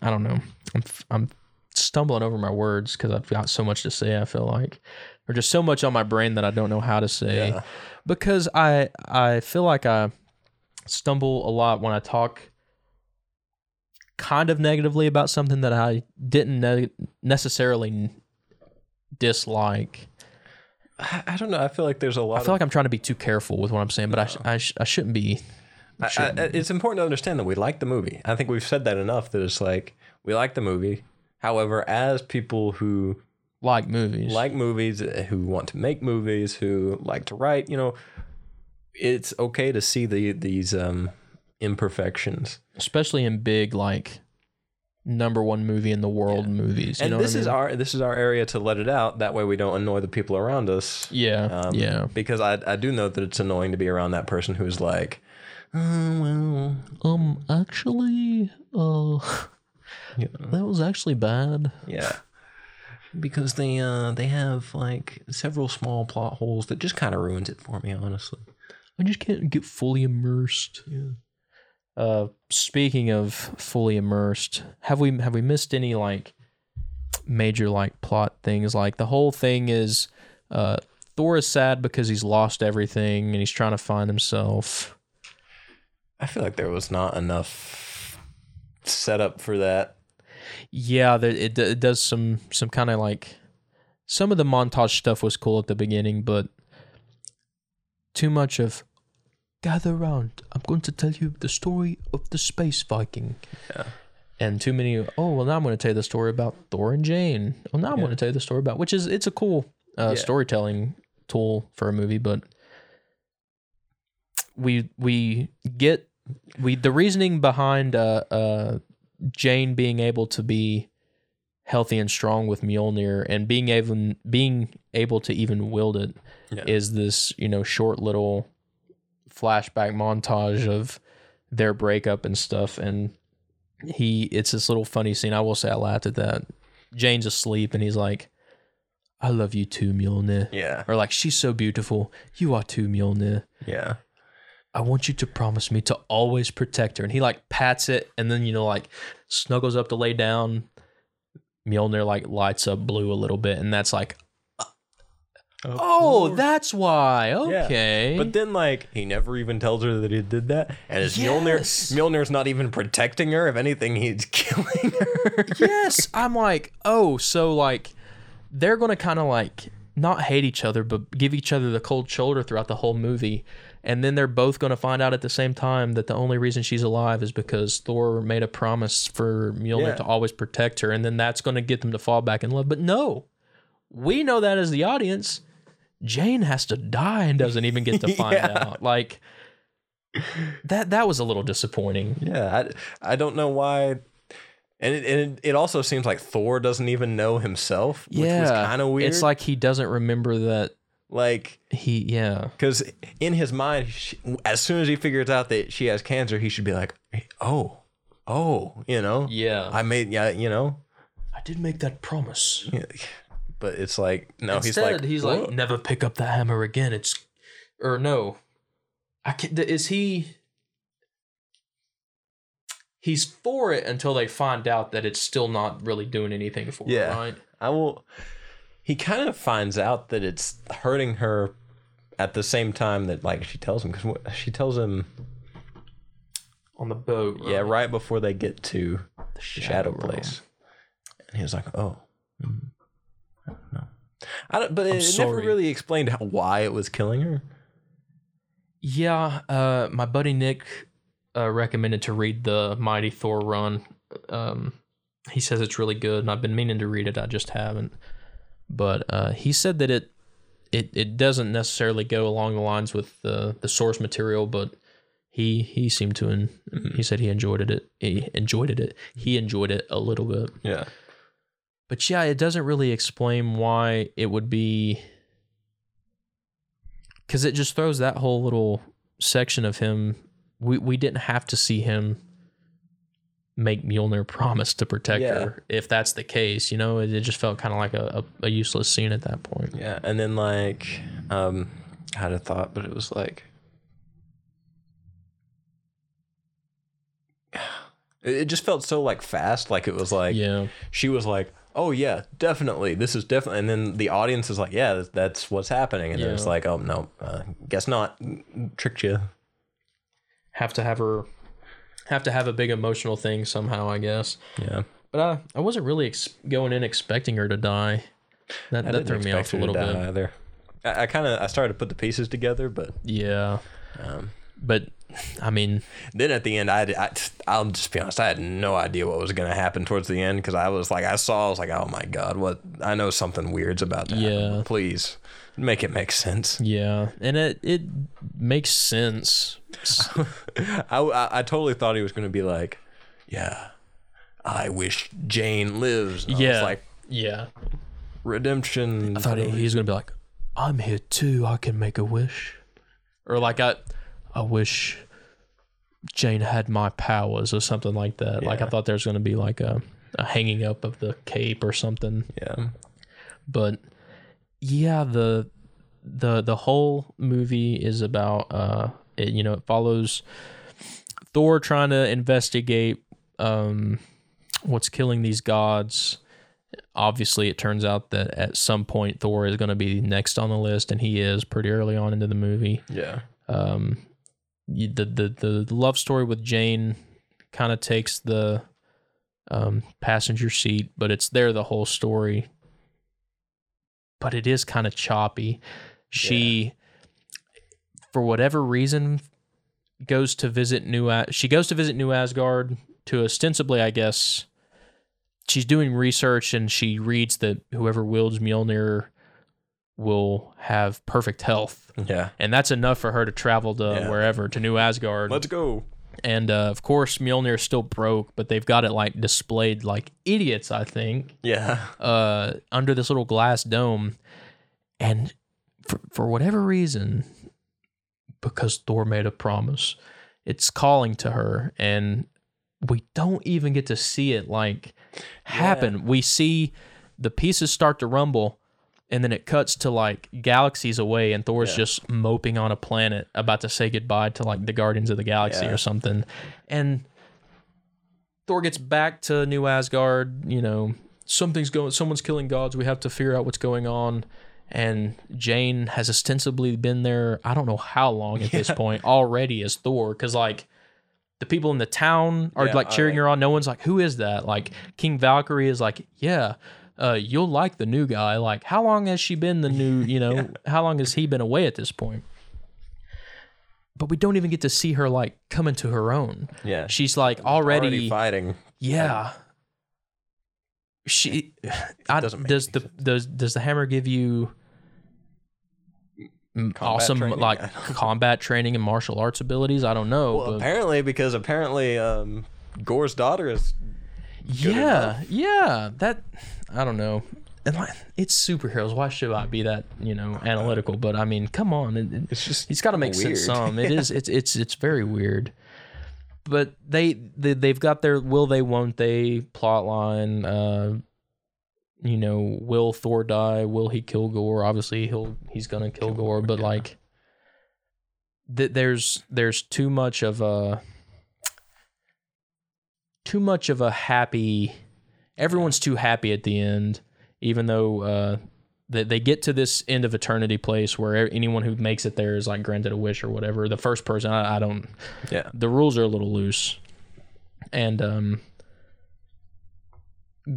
I don't know, I'm I'm stumbling over my words because I've got so much to say. I feel like, or just so much on my brain that I don't know how to say Yeah. because I I feel like I stumble a lot when I talk kind of negatively about something that I didn't ne- necessarily dislike. I, I don't know. I feel like there's a lot. I feel like I'm trying to be too careful with what I'm saying, but I sh- I, sh- I shouldn't be. I, I, it's important to understand that we like the movie. I think we've said that enough that it's like we like the movie. However, as people who Like movies, like movies, who want to make movies, who like to write, you know, it's okay to see the these um, imperfections. especially in big like number one movie in the world movies. You and this I is mean? our this is our area to let it out. That way, we don't annoy the people around us. yeah Um, yeah. Because I I do know that it's annoying to be around that person who's like, oh, well, Um, actually, uh, you that was actually bad. Yeah. Because they uh they have like several small plot holes that just kind of ruins it for me, honestly. I just can't get fully immersed. Yeah. Uh, speaking of fully immersed, have we have we missed any like major like plot things? Like the whole thing is, uh, Thor is sad because he's lost everything and he's trying to find himself. I feel like there was not enough setup for that. Yeah, there, it it does some some kind of like some of the montage stuff was cool at the beginning, but too much of gather round. I'm going to tell you the story of the space Viking. Yeah. And too many. Oh well, now I'm going to tell you the story about Thor and Jane. Oh, now I'm Yeah. going to tell you the story about which is it's a cool uh, Yeah. storytelling tool for a movie, but we we get we the reasoning behind uh uh Jane being able to be healthy and strong with Mjolnir and being able being able to even wield it is Yeah. this you know short little flashback montage of their breakup and stuff and he it's this little funny scene I will say I laughed at that Jane's asleep and he's like I love you too Mjolnir Yeah. or like she's so beautiful you are too Mjolnir Yeah. I want you to promise me to always protect her. And he like pats it and then, you know, like snuggles up to lay down. Mjolnir like lights up blue a little bit. And that's like, oh, that's why. Yeah. Okay. But then, like, he never even tells her that he did that, and it's Mjolnir. Mjolnir's not even protecting her. If anything, he's killing her. yes. I'm like, oh, so like they're going to kind of like not hate each other, but give each other the cold shoulder throughout the whole movie. And then they're both going to find out at the same time that the only reason she's alive is because Thor made a promise for Mjolnir Yeah. to always protect her. And then that's going to get them to fall back in love. But no, we know that as the audience. Jane has to die and doesn't even get to find Yeah. out. Like that that was a little disappointing. Yeah, I, I don't know why. And it, and it, also seems like Thor doesn't even know himself, which was kind of weird. It's like he doesn't remember that like he yeah. because in his mind, she, as soon as he figures out that she has cancer, he should be like, "Oh, oh, you know, Yeah. I made, yeah, you know." I did make that promise. Yeah. But it's like no, Instead, he's like, he's like, never pick up that hammer again. It's, or no, I can. Is he? he's for it until they find out that it's still not really doing anything for Yeah. right? I will. He kind of finds out that it's hurting her at the same time that like she tells him because she tells him On the boat. yeah right before they get to The shadow Realm. place, and he was like, "Oh, mm-hmm. Mm, I don't know." I don't, but it, I'm it never really explained how, why it was killing her. Yeah, uh, my buddy Nick uh, recommended to read the Mighty Thor run. Um, he says it's really good, and I've been meaning to read it. I just haven't. But uh, he said that it it it doesn't necessarily go along the lines with the the source material, but he he seemed to en- he said he enjoyed it. He enjoyed it. He enjoyed it a little bit. Yeah, But yeah, it doesn't really explain why it would be because it just throws that whole little section of him. We we didn't have to see him make Mjolnir promise to protect Yeah. her. If that's the case, you know, it, it just felt kind of like a, a, a useless scene at that point. yeah, and then like um, I had a thought, but it was like. It it just felt so like fast, like it was like yeah, she was like, "Oh yeah, definitely, this is definitely," and then the audience is like, "Yeah, that's, what's happening," and then it's Yeah. like, "Oh no, uh, guess not, tricked you." have to have her have to have a big emotional thing somehow, I guess. Yeah, But I I wasn't really ex- going in expecting her to die. That I that didn't threw me expect off a her to little die bit. either. I, I kind of I started to put the pieces together, but Yeah, um, but I mean, then at the end, I, I I'll just be honest, I had no idea what was going to happen towards the end because I was like, I saw, I was like, oh my god, what? I know something weird's about to happen. Yeah. Please make it make sense. Yeah, and it it makes sense. I, I, I totally thought he was going to be like, yeah, I wish Jane lives. And I Yeah. was like Yeah, redemption. I thought he, he was gonna be like, "I'm here too. I can make a wish," or like I, I wish Jane had my powers or something like that. Like I thought there was gonna be like a, a hanging up of the cape or something. yeah, But yeah, the the the whole movie is about uh, it, you know, it follows Thor trying to investigate um what's killing these gods. Obviously, it turns out that at some point Thor is going to be next on the list, and he is pretty early on into the movie. yeah, Um, the the the love story with Jane kind of takes the um, passenger seat, but it's there the whole story. But it is kind of choppy. She, for whatever reason, goes to visit New. She goes to visit New Asgard to ostensibly, I guess. She's doing research and she reads that whoever wields Mjolnir will have perfect health yeah. and that's enough for her to travel to Yeah. wherever to New Asgard. Let's go. and uh, of course, Mjolnir is still broke, but they've got it like displayed like idiots, I think, Yeah, uh, under this little glass dome. And for for whatever reason, because Thor made a promise, it's calling to her, and we don't even get to see it like happen. We see the pieces start to rumble. And then it cuts to like galaxies away, and Thor's Yeah. just moping on a planet, about to say goodbye to like the Guardians of the Galaxy Yeah. or something. And Thor gets back to New Asgard. You know, something's going. Someone's killing gods. We have to figure out what's going on. And Jane has ostensibly been there. I don't know how long at this point already as Thor, because like the people in the town are Yeah, like cheering I- her on. No one's like, "Who is that?" Like King Valkyrie is like, "Yeah." Uh, you'll like the new guy. Like, how long has she been the new? You know, how long has he been away at this point? But we don't even get to see her like come into her own. yeah. She's like already, already fighting. yeah. She I, does the does does the hammer give you mm, awesome training? like combat training and martial arts abilities? I don't know. Well, but apparently, because apparently, um, Gorr's daughter is. Yeah, yeah. That I don't know. And like, it's superheroes. Why should I be that you know analytical? But I mean, come on. It, it- It's just. He's got to make weird. sense some. It is. It's it's it's very weird. But they, they they've got their will they won't they plot line. Uh, you know, will Thor die? Will he kill Gorr? Obviously, he'll he's gonna kill, Kill Gorr. Gorr, But yeah. like, th- there's there's too much of a. too much of a happy. Everyone's too happy at the end, even though uh, they, they get to this end of eternity place where anyone who makes it there is like granted a wish or whatever. The first person, I, I don't. Yeah. The rules are a little loose, and um,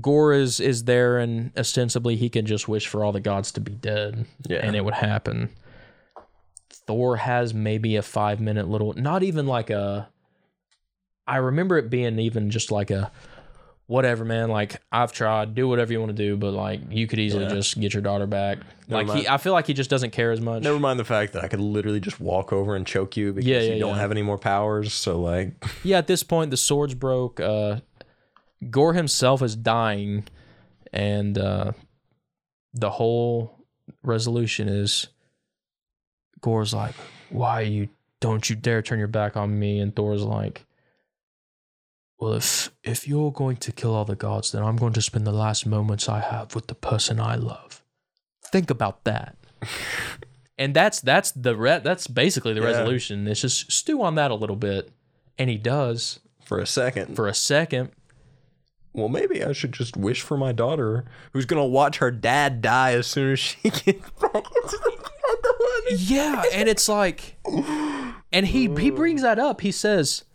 Gorr is is there, and ostensibly he can just wish for all the gods to be dead, Yeah. and it would happen. Thor has maybe a five minute little, not even like a. I remember it being even just like a, whatever, man. Like I've tried, do whatever you want to do, but like you could easily Yeah. just get your daughter back. Never like he, I feel like he just doesn't care as much. Never mind the fact that I could literally just walk over and choke you because Yeah, you don't yeah. have any more powers. So like, yeah, at this point, the swords broke. Uh, Gorr himself is dying, and uh, the whole resolution is Gorr's like, "Why you don't you dare turn your back on me?" And Thor's like, "Well, if if you're going to kill all the gods, then I'm going to spend the last moments I have with the person I love. Think about that." and that's that's the re- that's basically the Yeah. resolution. It's just stew on that a little bit, and he does for a second, for a second. well, maybe I should just wish for my daughter, who's gonna watch her dad die as soon as she gets back into the Brotherhood. Yeah, and it's like, and he he brings that up. He says,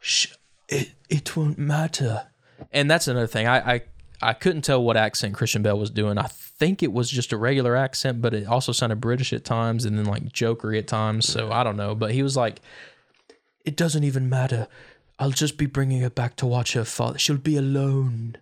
Shh, "It it won't matter," and that's another thing. I I I couldn't tell what accent Christian Bale was doing. I think it was just a regular accent, but it also sounded British at times, and then like jokery at times. So I don't know, but he was like, "It doesn't even matter. I'll just be bringing her back to watch her father. She'll be alone."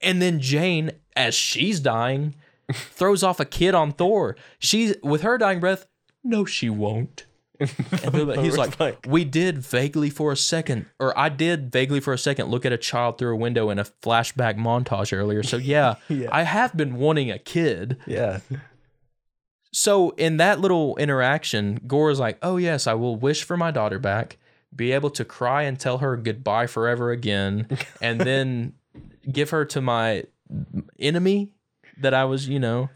And then Jane, as she's dying, throws off a kid on Thor. She's with her dying breath. No, she won't. He's like, Like- we did vaguely for a second, or I did vaguely for a second look at a child through a window in a flashback montage earlier. So yeah, Yeah. I have been wanting a kid. Yeah, So in that little interaction, Gorr is like, "Oh yes, I will wish for my daughter back, be able to cry and tell her goodbye forever again, and then give her to my enemy that I was, you know."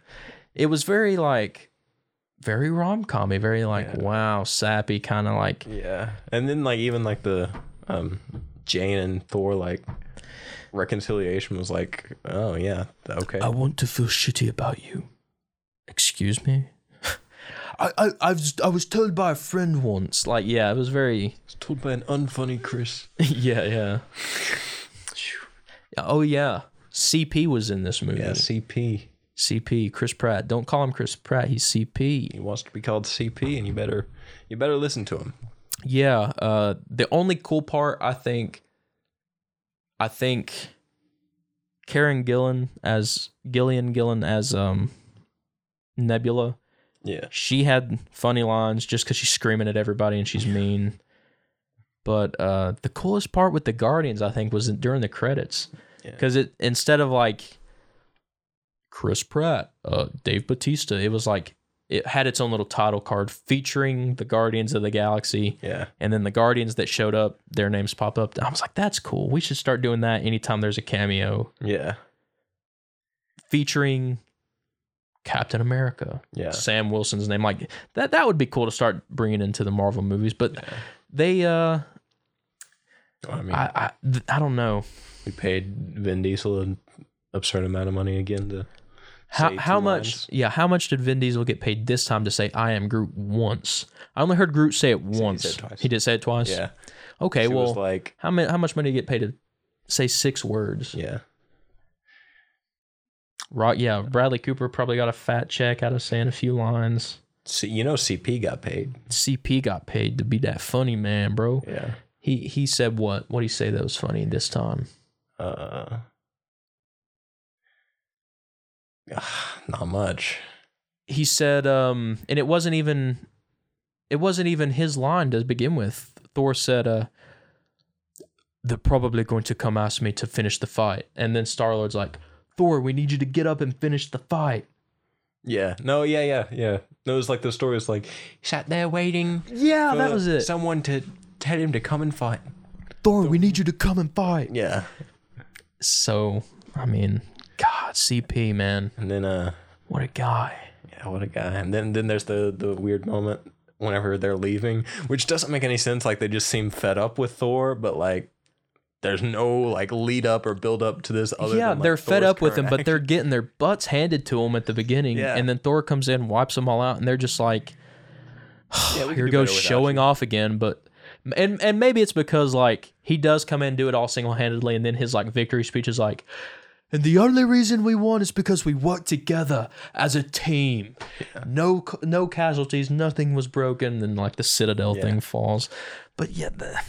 It was very like very rom-commy, very like wow, sappy kind of like yeah, and then like even like the um Jane and Thor like reconciliation was like, oh yeah, okay, I want to feel shitty about you. Excuse me? I, I, I, was, I was told by a friend once. Like, yeah, it was very. was told by an unfunny Chris. yeah, yeah. Oh, yeah. CP was in this movie. Yeah, CP. CP, Chris Pratt. Don't call him Chris Pratt. He's CP. He wants to be called CP, and you better you better listen to him. Yeah. Uh, the only cool part, I think, I think Karen Gillan as Gillian Gillan as um Nebula. Yeah, she had funny lines just because she's screaming at everybody and she's mean. But uh, the coolest part with the Guardians, I think, was during the credits Yeah. because it instead of like Chris Pratt, uh, Dave Batista, it was like it had its own little title card featuring the Guardians of the Galaxy, yeah, and then the Guardians that showed up, their names pop up. I was like, that's cool. We should start doing that anytime there's a cameo yeah, featuring Captain America. yeah. Sam Wilson's name. Like that that would be cool to start bringing into the Marvel movies, but they uh I mean, I I, I don't know. we paid Vin Diesel an absurd amount of money again to How how much lines. yeah, how much did Vin Diesel get paid this time to say I am Groot once? I only heard Groot say it once. said it. He did say it twice? Yeah, Okay, she well like, how many how much money did he get paid to say six words? yeah, Right yeah, Bradley Cooper probably got a fat check out of saying a few lines. See, you know, CP got paid. CP got paid to be that funny man, bro. Yeah, He he said what? What did he say that was funny this time? uh, not much. he said um and it wasn't even it wasn't even his line to begin with thor said uh they're probably going to come ask me to finish the fight and then star lord's like thor we need you to get up and finish the fight Yeah, no, yeah, yeah, yeah. No, it was like the story was like sat there waiting. yeah that was it Someone to tell him to come and fight. thor we need you to come and fight Yeah, so i mean god cp man and then uh, what a guy yeah, what a guy. And then then there's the the weird moment whenever they're leaving, which doesn't make any sense. Like they just seem fed up with Thor, but like there's no like lead up or build up to this other yeah, than, like, they're fed Thor's up with him, current but they're getting their butts handed to them at the beginning, Yeah. and then Thor comes in, wipes them all out, and they're just like, Yeah, we here do goes better without showing you. off again. But and and maybe it's because like he does come in and do it all single handedly, and then his like victory speech is like. And the only reason we won is because we worked together as a team. No, no casualties. Nothing was broken. And like the Citadel Yeah. thing falls, but yeah, the,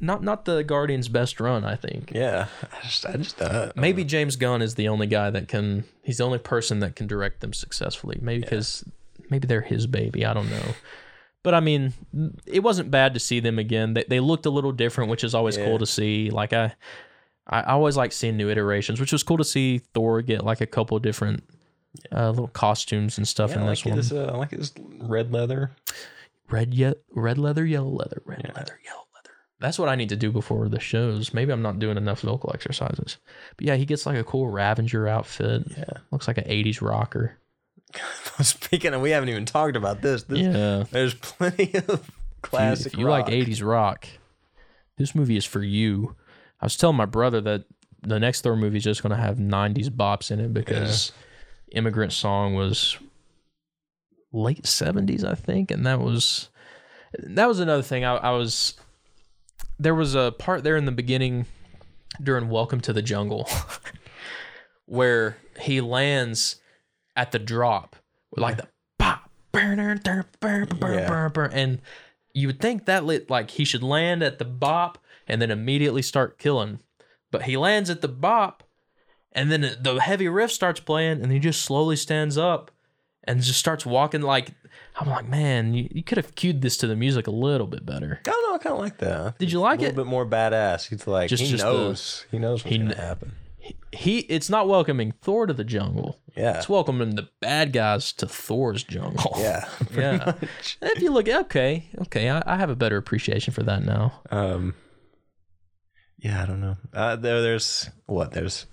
not not the Guardians' best run. I think Yeah, I just, I just uh, maybe James Gunn is the only guy that can. He's the only person that can direct them successfully. Maybe because maybe they're his baby. I don't know. But I mean, it wasn't bad to see them again. They they looked a little different, which is always Yeah. cool to see. Like I, I always like seeing new iterations, which was cool to see Thor get like a couple different uh, little costumes and stuff yeah, in I this like one. his, uh, I like his red leather. Red yet red leather, yellow leather, red leather, yellow leather. That's what I need to do before the shows. Maybe I'm not doing enough vocal exercises. But yeah, he gets like a cool Ravager outfit. Yeah. Looks like an 80s rocker. Speaking of, we haven't even talked about this. this Yeah. There's plenty of If you- classic. if you rock. like 80s rock, this movie is for you. I was telling my brother that the next Thor movie is just going to have 90s bops in it because Immigrant Song was late 70s, I think, and that was that was another thing. I, I was there was a part there in the beginning during Welcome to the Jungle where he lands at the drop with like the pop and you would think that lit like he should land at the bop and then immediately start killing but he lands at the bop and then the heavy riff starts playing and he just slowly stands up and just starts walking like i'm like man you, you could have cued this to the music a little bit better I don't know. I kind of like that. Did you like it? a it? little bit more badass. He's like Just- he just the- knows. he knows what's he gonna happen. he it's not welcoming thor to the jungle Yeah. it's welcoming the bad guys to thor's jungle Yeah. Yeah. much. if you look okay okay I, I have a better appreciation for that now Um. Yeah, I don't know. Uh, there, there's what? There's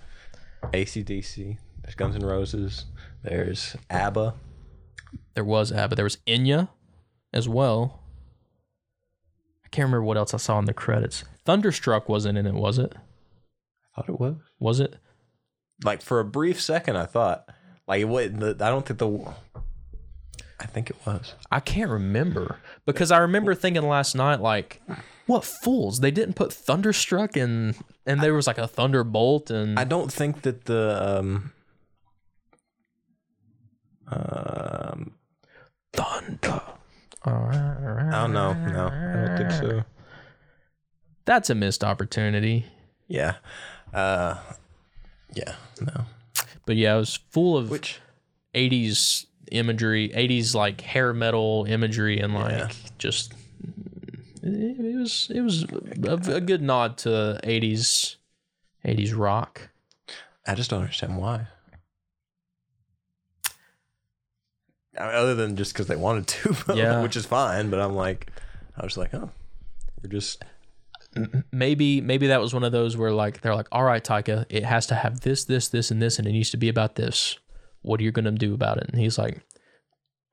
ACDC. There's Guns N' Roses. There's ABBA. there was ABBA. There was Enya as well. I can't remember what else I saw in the credits. Thunderstruck wasn't in it, was it? I thought it was. Was it? Like for a brief second, I thought like what? I don't think the. I think it was. I can't remember because I remember thinking last night, like, what fools? They didn't put Thunderstruck in, and there was like a Thunderbolt, and I don't think that the um. Um, Thunder. I don't know. No, I don't think so. That's a missed opportunity. Yeah. Uh, yeah. No. But yeah, it was full of Which 80s imagery, 80s like hair metal imagery, and like Yeah. just it, it was it was a, a good nod to 80s 80s rock. I just don't understand why. I mean, other than just because they wanted to, Yeah. which is fine. But I'm like, I was like, oh, we're just Maybe maybe that was one of those where like they're like, all right, Taika, it has to have this, this, this, and this, and it needs to be about this. What are you gonna do about it? And he's like,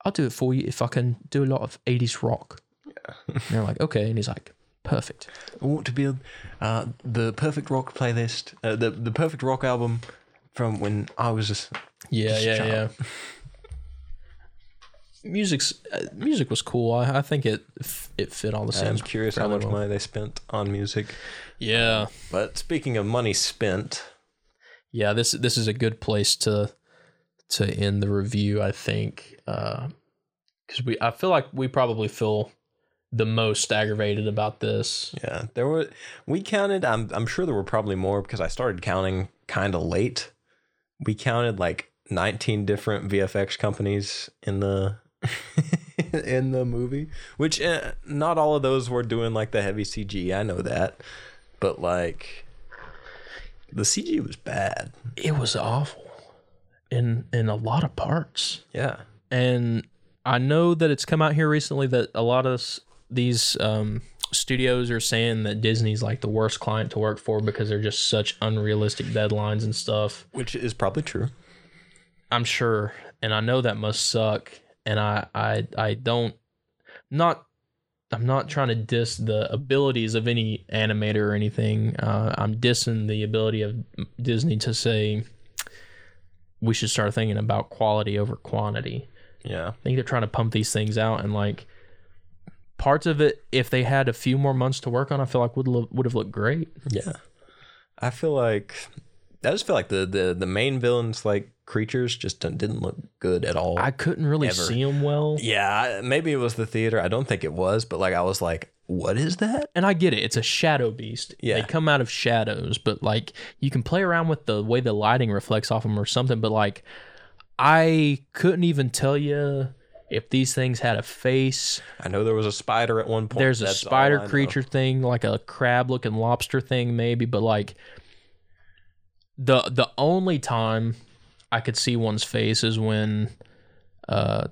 I'll do it for you if I can do a lot of 80s rock. And they're like, okay, and he's like, perfect. I want to build uh, the perfect rock playlist, uh, the the perfect rock album from when I was just Yeah, Just yeah, yeah. Music's uh, music was cool. I, I think it f- it fit all the same. I'm curious how much well. money they spent on music. Yeah, But speaking of money spent, yeah. This this is a good place to to end the review. I think because we I feel like we probably feel the most aggravated about this. yeah, there were we counted. I'm I'm sure there were probably more because I started counting kind of late. We counted like 19 different VFX companies in the in the movie, which uh, not all of those were doing like the heavy CG. I know that, but like the CG was bad. It was awful in in a lot of parts. Yeah, and I know that it's come out here recently that a lot of these um, studios are saying that Disney's like the worst client to work for because they're just such unrealistic deadlines and stuff. which is probably true. I'm sure, and I know that must suck. And I, I, I don't. not I'm not trying to diss the abilities of any animator or anything. Uh, I'm dissing the ability of Disney to say we should start thinking about quality over quantity. Yeah. I think they're trying to pump these things out and like parts of it if they had a few more months to work on I feel like would lo- would have looked great. Yeah. I feel like I just feel like the the the main villains like creatures just didn't- didn't look good at all. I couldn't really Ever. see them well. yeah, maybe it was the theater. I don't think it was, but like I was like, what is that? And I get it. It's a shadow beast. Yeah. They come out of shadows, but like you can play around with the way the lighting reflects off them or something. But like, I couldn't even tell you if these things had a face. I know there was a spider at one point. There's a spider know. creature thing, like a crab looking lobster thing, maybe. But like, the the only time I could see one's face is when uh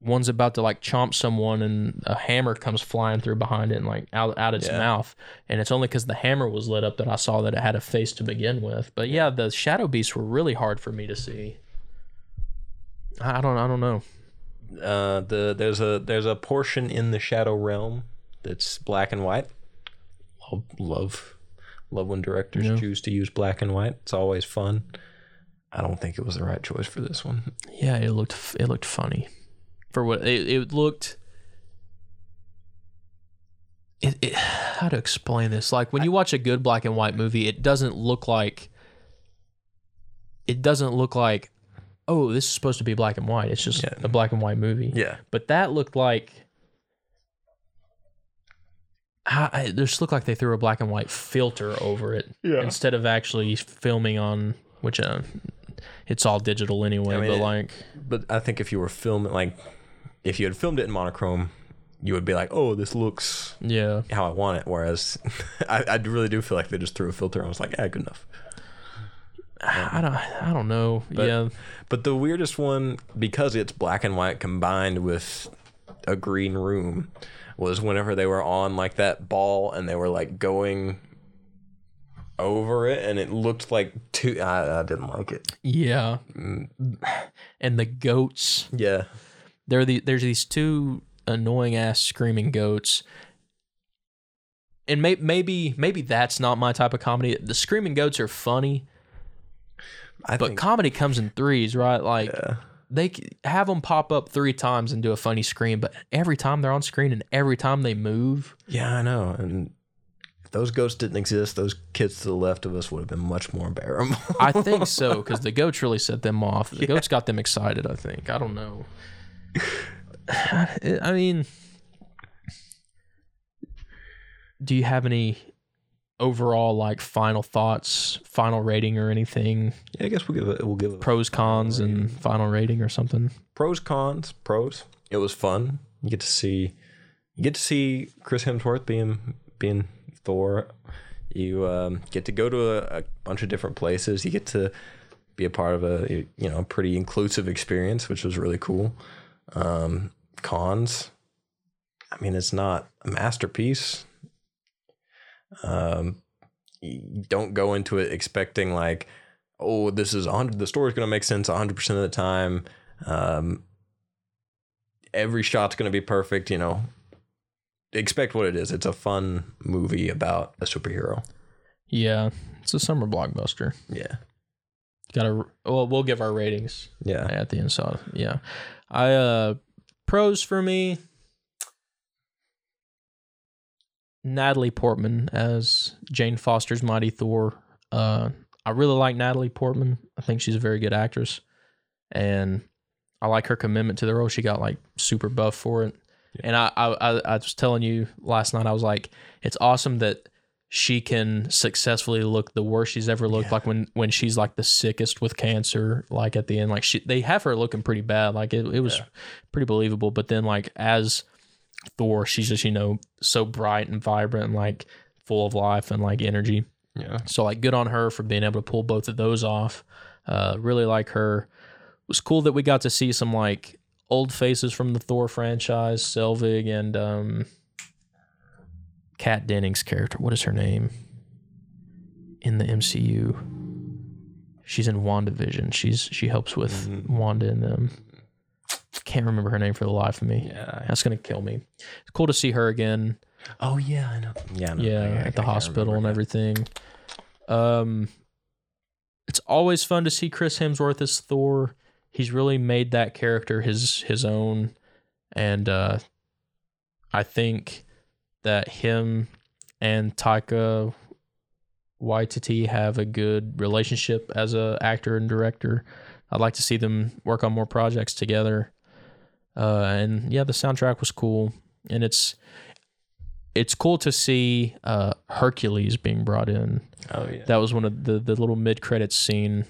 one's about to like chomp someone and a hammer comes flying through behind it and like out out its Yeah. mouth and it's only because the hammer was lit up that I saw that it had a face to begin with but yeah the shadow beasts were really hard for me to see I don't I don't know Uh, the there's a there's a portion in the shadow realm that's black and white. Love love, love when directors Yeah. choose to use black and white. It's always fun. I don't think it was the right choice for this one. yeah it looked it looked funny for what it, it looked it, it how to explain this like when you watch a good black and white movie it doesn't look like it doesn't look like oh this is supposed to be black and white it's just Yeah. a black and white movie Yeah, but that looked like I, it just looked like they threw a black and white filter over it Yeah. instead of actually filming on which uh, it's all digital anyway I mean, but it- like but I think if you were filming like, if you had filmed it in monochrome, you would be like, oh, this looks yeah how I want it. Whereas, I, I really do feel like they just threw a filter. and I was like, yeah, good enough. I don't I don't know. But- yeah. But the weirdest one, because it's black and white combined with a green room, was whenever they were on like that ball and they were like going over it and it looked like two. I, I didn't like it. Yeah. Mm. And the goats, Yeah. there are the, there's these two annoying ass screaming goats. And may, maybe maybe that's not my type of comedy. The screaming goats are funny, I but think. comedy comes in threes, right? Like yeah. they have them pop up three times and do a funny scream, but every time they're on screen and every time they move, Yeah, I know. And if those ghosts didn't exist, those kids to the left of us would have been much more bearable. I think so because the goats really set them off. The goats got them excited. I think. I don't know. I mean, do you have any overall like final thoughts, final rating, or anything? yeah, I guess we'll give it. We'll give it Pros, cons, and final rating or something. pros cons pros it was fun you get to see you get to see chris hemsworth being being thor you um, get to go to a, a bunch of different places you get to be a part of a you know pretty inclusive experience which was really cool um, cons i mean it's not a masterpiece um, don't go into it expecting like oh this is 100 the story's going to make sense 100% of the time um, every shot's going to be perfect. You know, expect what it is. It's a fun movie about a superhero. Yeah, it's a summer blockbuster. Yeah, Got to well, we'll give our ratings yeah, at the end. So yeah, I uh pros for me. Natalie Portman as Jane Foster's Mighty Thor. Uh, I really like Natalie Portman. I think she's a very good actress, and I like her commitment to the role. She got like super buff for it, and I, I I I was telling you last night. I was like, it's awesome that she can successfully look the worst she's ever looked. Yeah. Like when when she's like the sickest with cancer. Like at the end, like she they have her looking pretty bad. Like it it was Yeah. pretty believable. But then like as Thor, she's just you know so bright and vibrant and like full of life and like energy. yeah. So like good on her for being able to pull both of those off. Uh, really like her. It was cool that we got to see some like old faces from the Thor franchise, Selvig and um, Kat Dennings' character. What is her name in the MCU? She's in WandaVision. She's she helps with Mhm. Wanda and them. Can't remember her name for the life of me. Yeah. That's gonna kill me. It's cool to see her again. Oh yeah, I know. Yeah, I know. yeah, I- I- I at the can't hospital and remember. everything. Um, it's always fun to see Chris Hemsworth as Thor. He's really made that character his his own, and uh, I think that him and Taika Waititi have a good relationship as a actor and director. I'd like to see them work on more projects together. Uh, and yeah, the soundtrack was cool, and it's it's cool to see uh, Hercules being brought in. Oh yeah. That was one of the the little mid credits scene.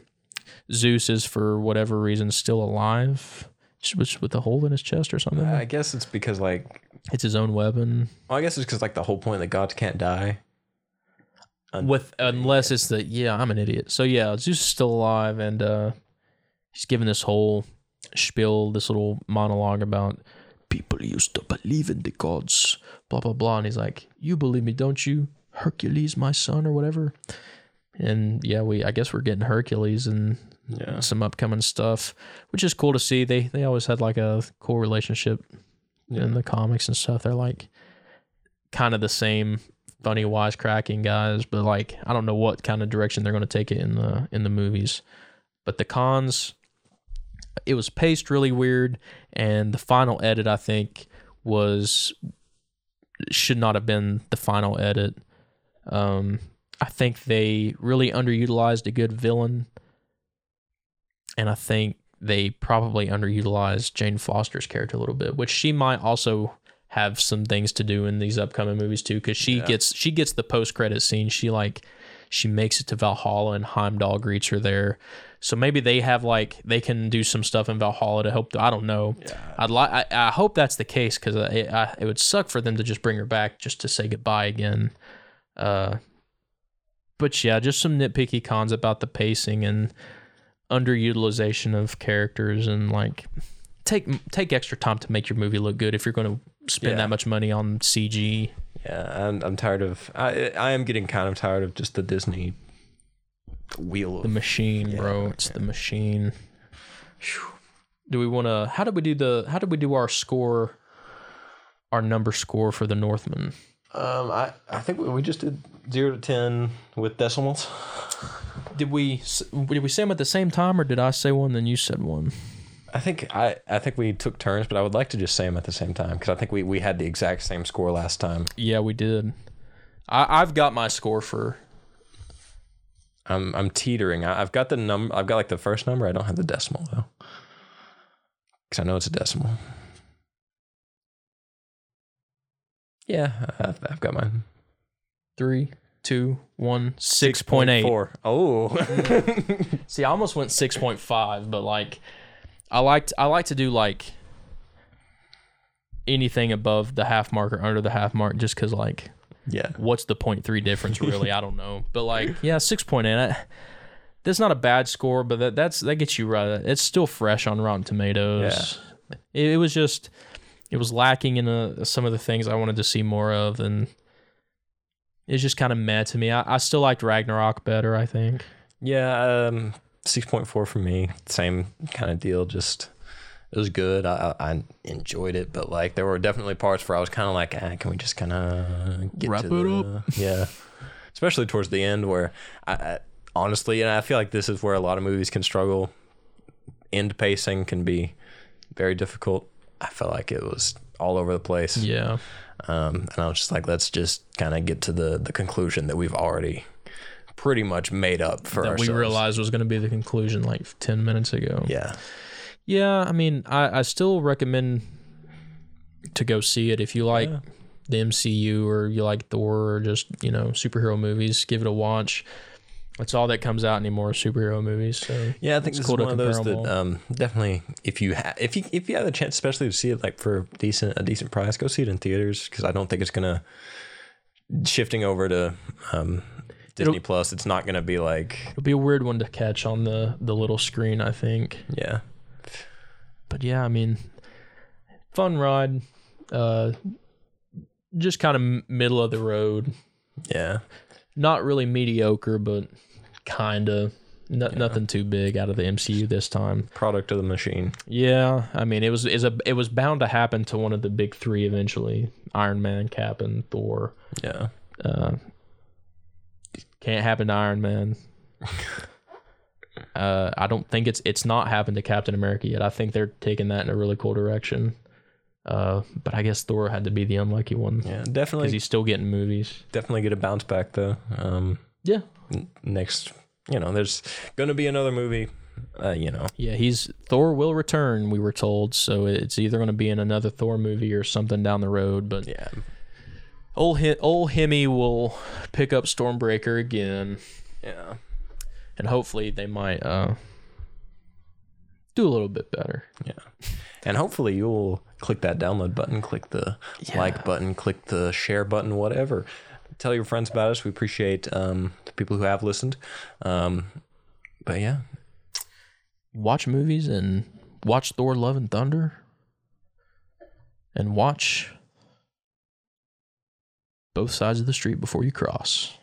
Zeus is for whatever reason still alive, just with a hole in his chest or something. I guess it's because like it's his own weapon. well, I guess it's because like the whole point that gods can't die. Un- With unless it's the yeah, I'm an idiot. So yeah, Zeus is still alive, and uh, he's giving this whole spiel, this little monologue about people used to believe in the gods, blah blah blah, and he's like, "You believe me, don't you, Hercules, my son, or whatever." And yeah, we I guess we're getting Hercules and Yeah. some upcoming stuff, which is cool to see. They they always had like a cool relationship in the comics and stuff. They're like kind of the same funny wisecracking guys, but like I don't know what kind of direction they're going to take it in the in the movies. But the cons, it was paced really weird, and the final edit I think was should not have been the final edit. Um, I think they really underutilized a good villain, and I think they probably underutilized Jane Foster's character a little bit, which she might also have some things to do in these upcoming movies too, because she Yeah. gets she gets the post credit scene. She like she makes it to Valhalla and Heimdall greets her there. So maybe they have like they can do some stuff in Valhalla to help. I don't know. Yeah. I'd like. I, I hope that's the case because it, I, it would suck for them to just bring her back just to say goodbye again. Uh, but yeah, just some nitpicky cons about the pacing and underutilization of characters and like take take extra time to make your movie look good if you're going to spend Yeah. that much money on CG. Yeah, I'm, I'm tired of. I I am getting kind of tired of just the Disney wheel. The machine, Yeah, bro. It's the machine. Phew. Do we want to? How did we do the? How did we do our score? Our number score for the Northman. um, I I think we- we just did zero to ten with decimals. Did we? Did we say them at the same time, or did I say one then you said one? I think I I think we took turns, but I would like to just say them at the same time because I think we we had the exact same score last time. Yeah, we did. I, I've got my score for. I'm I'm teetering. I, I've got the number. I've got like the first number. I don't have the decimal though, because I know it's a decimal. Yeah, I've, I've got mine. Three, two, one, six point eight. Four. Oh, See, I almost went six point five, but like, I liked I like to do like anything above the half mark or under the half mark, just because like, yeah. what's the point three difference really? I don't know, but like, yeah, six point eight. That's not a bad score, but that that's that gets you right. It's still fresh on Rotten Tomatoes. It, it was just it was lacking in uh some of the things I wanted to see more of, and it's just kind of meh to me. I, I still liked Ragnarok better. I think. Yeah, um, six point four for me. Same kind of deal. Just it was good. I, I I enjoyed it, but like there were definitely parts where I was kind of like, ah, can we just kind of get Wrap to it the, Yeah, especially towards the end where I, I honestly, and I feel like this is where a lot of movies can struggle. End pacing can be very difficult. I felt like it was all over the place. Yeah. Um, and I was just like, let's just kind of get to the the conclusion that we've already pretty much made up for that ourselves. we realized was going to be the conclusion like 10 minutes ago. Yeah. Yeah, I mean, I, I still recommend to go see it if you like Yeah. the MCU or you like Thor or just, you know, superhero movies, give it a watch. That's all that comes out anymore, superhero movies. So Yeah, I think It's cool one of those that um, definitely if you ha- if you if you have the chance, especially to see it like for decent a decent price, go see it in theaters because I don't think it's gonna shifting over to um, Disney It'll- Plus. It's not gonna be like it'll be a weird one to catch on the the little screen, I think. yeah But yeah, I mean, fun ride. Uh, just kind of middle of the road. yeah Not really mediocre, but kind of. No, Nothing too big out of the MCU this time. Product of the machine. Yeah, I mean it was is a it was bound to happen to one of the big three eventually. Iron Man, Cap, and Thor. Yeah. Uh, can't happen to Iron Man. uh, I don't think it's it's not happened to Captain America yet. I think they're taking that in a really cool direction. Uh, but I guess Thor had to be the unlucky one Yeah. Definitely. Because he's still getting movies. definitely get a bounce back though. Um, Yeah, n- next, you know, there's going to be another movie. Uh, you know, yeah. He's Thor will return. We were told, so it's either going to be in another Thor movie or something down the road. But yeah, old Hi- old Hemi will pick up Stormbreaker again. yeah, and hopefully they might uh do a little bit better. yeah. And hopefully you'll click that download button, click the like button, click the share button, whatever. Tell your friends about us. We appreciate um, the people who have listened. Um, but yeah, Watch movies and watch Thor: Love and Thunder, and watch both sides of the street before you cross.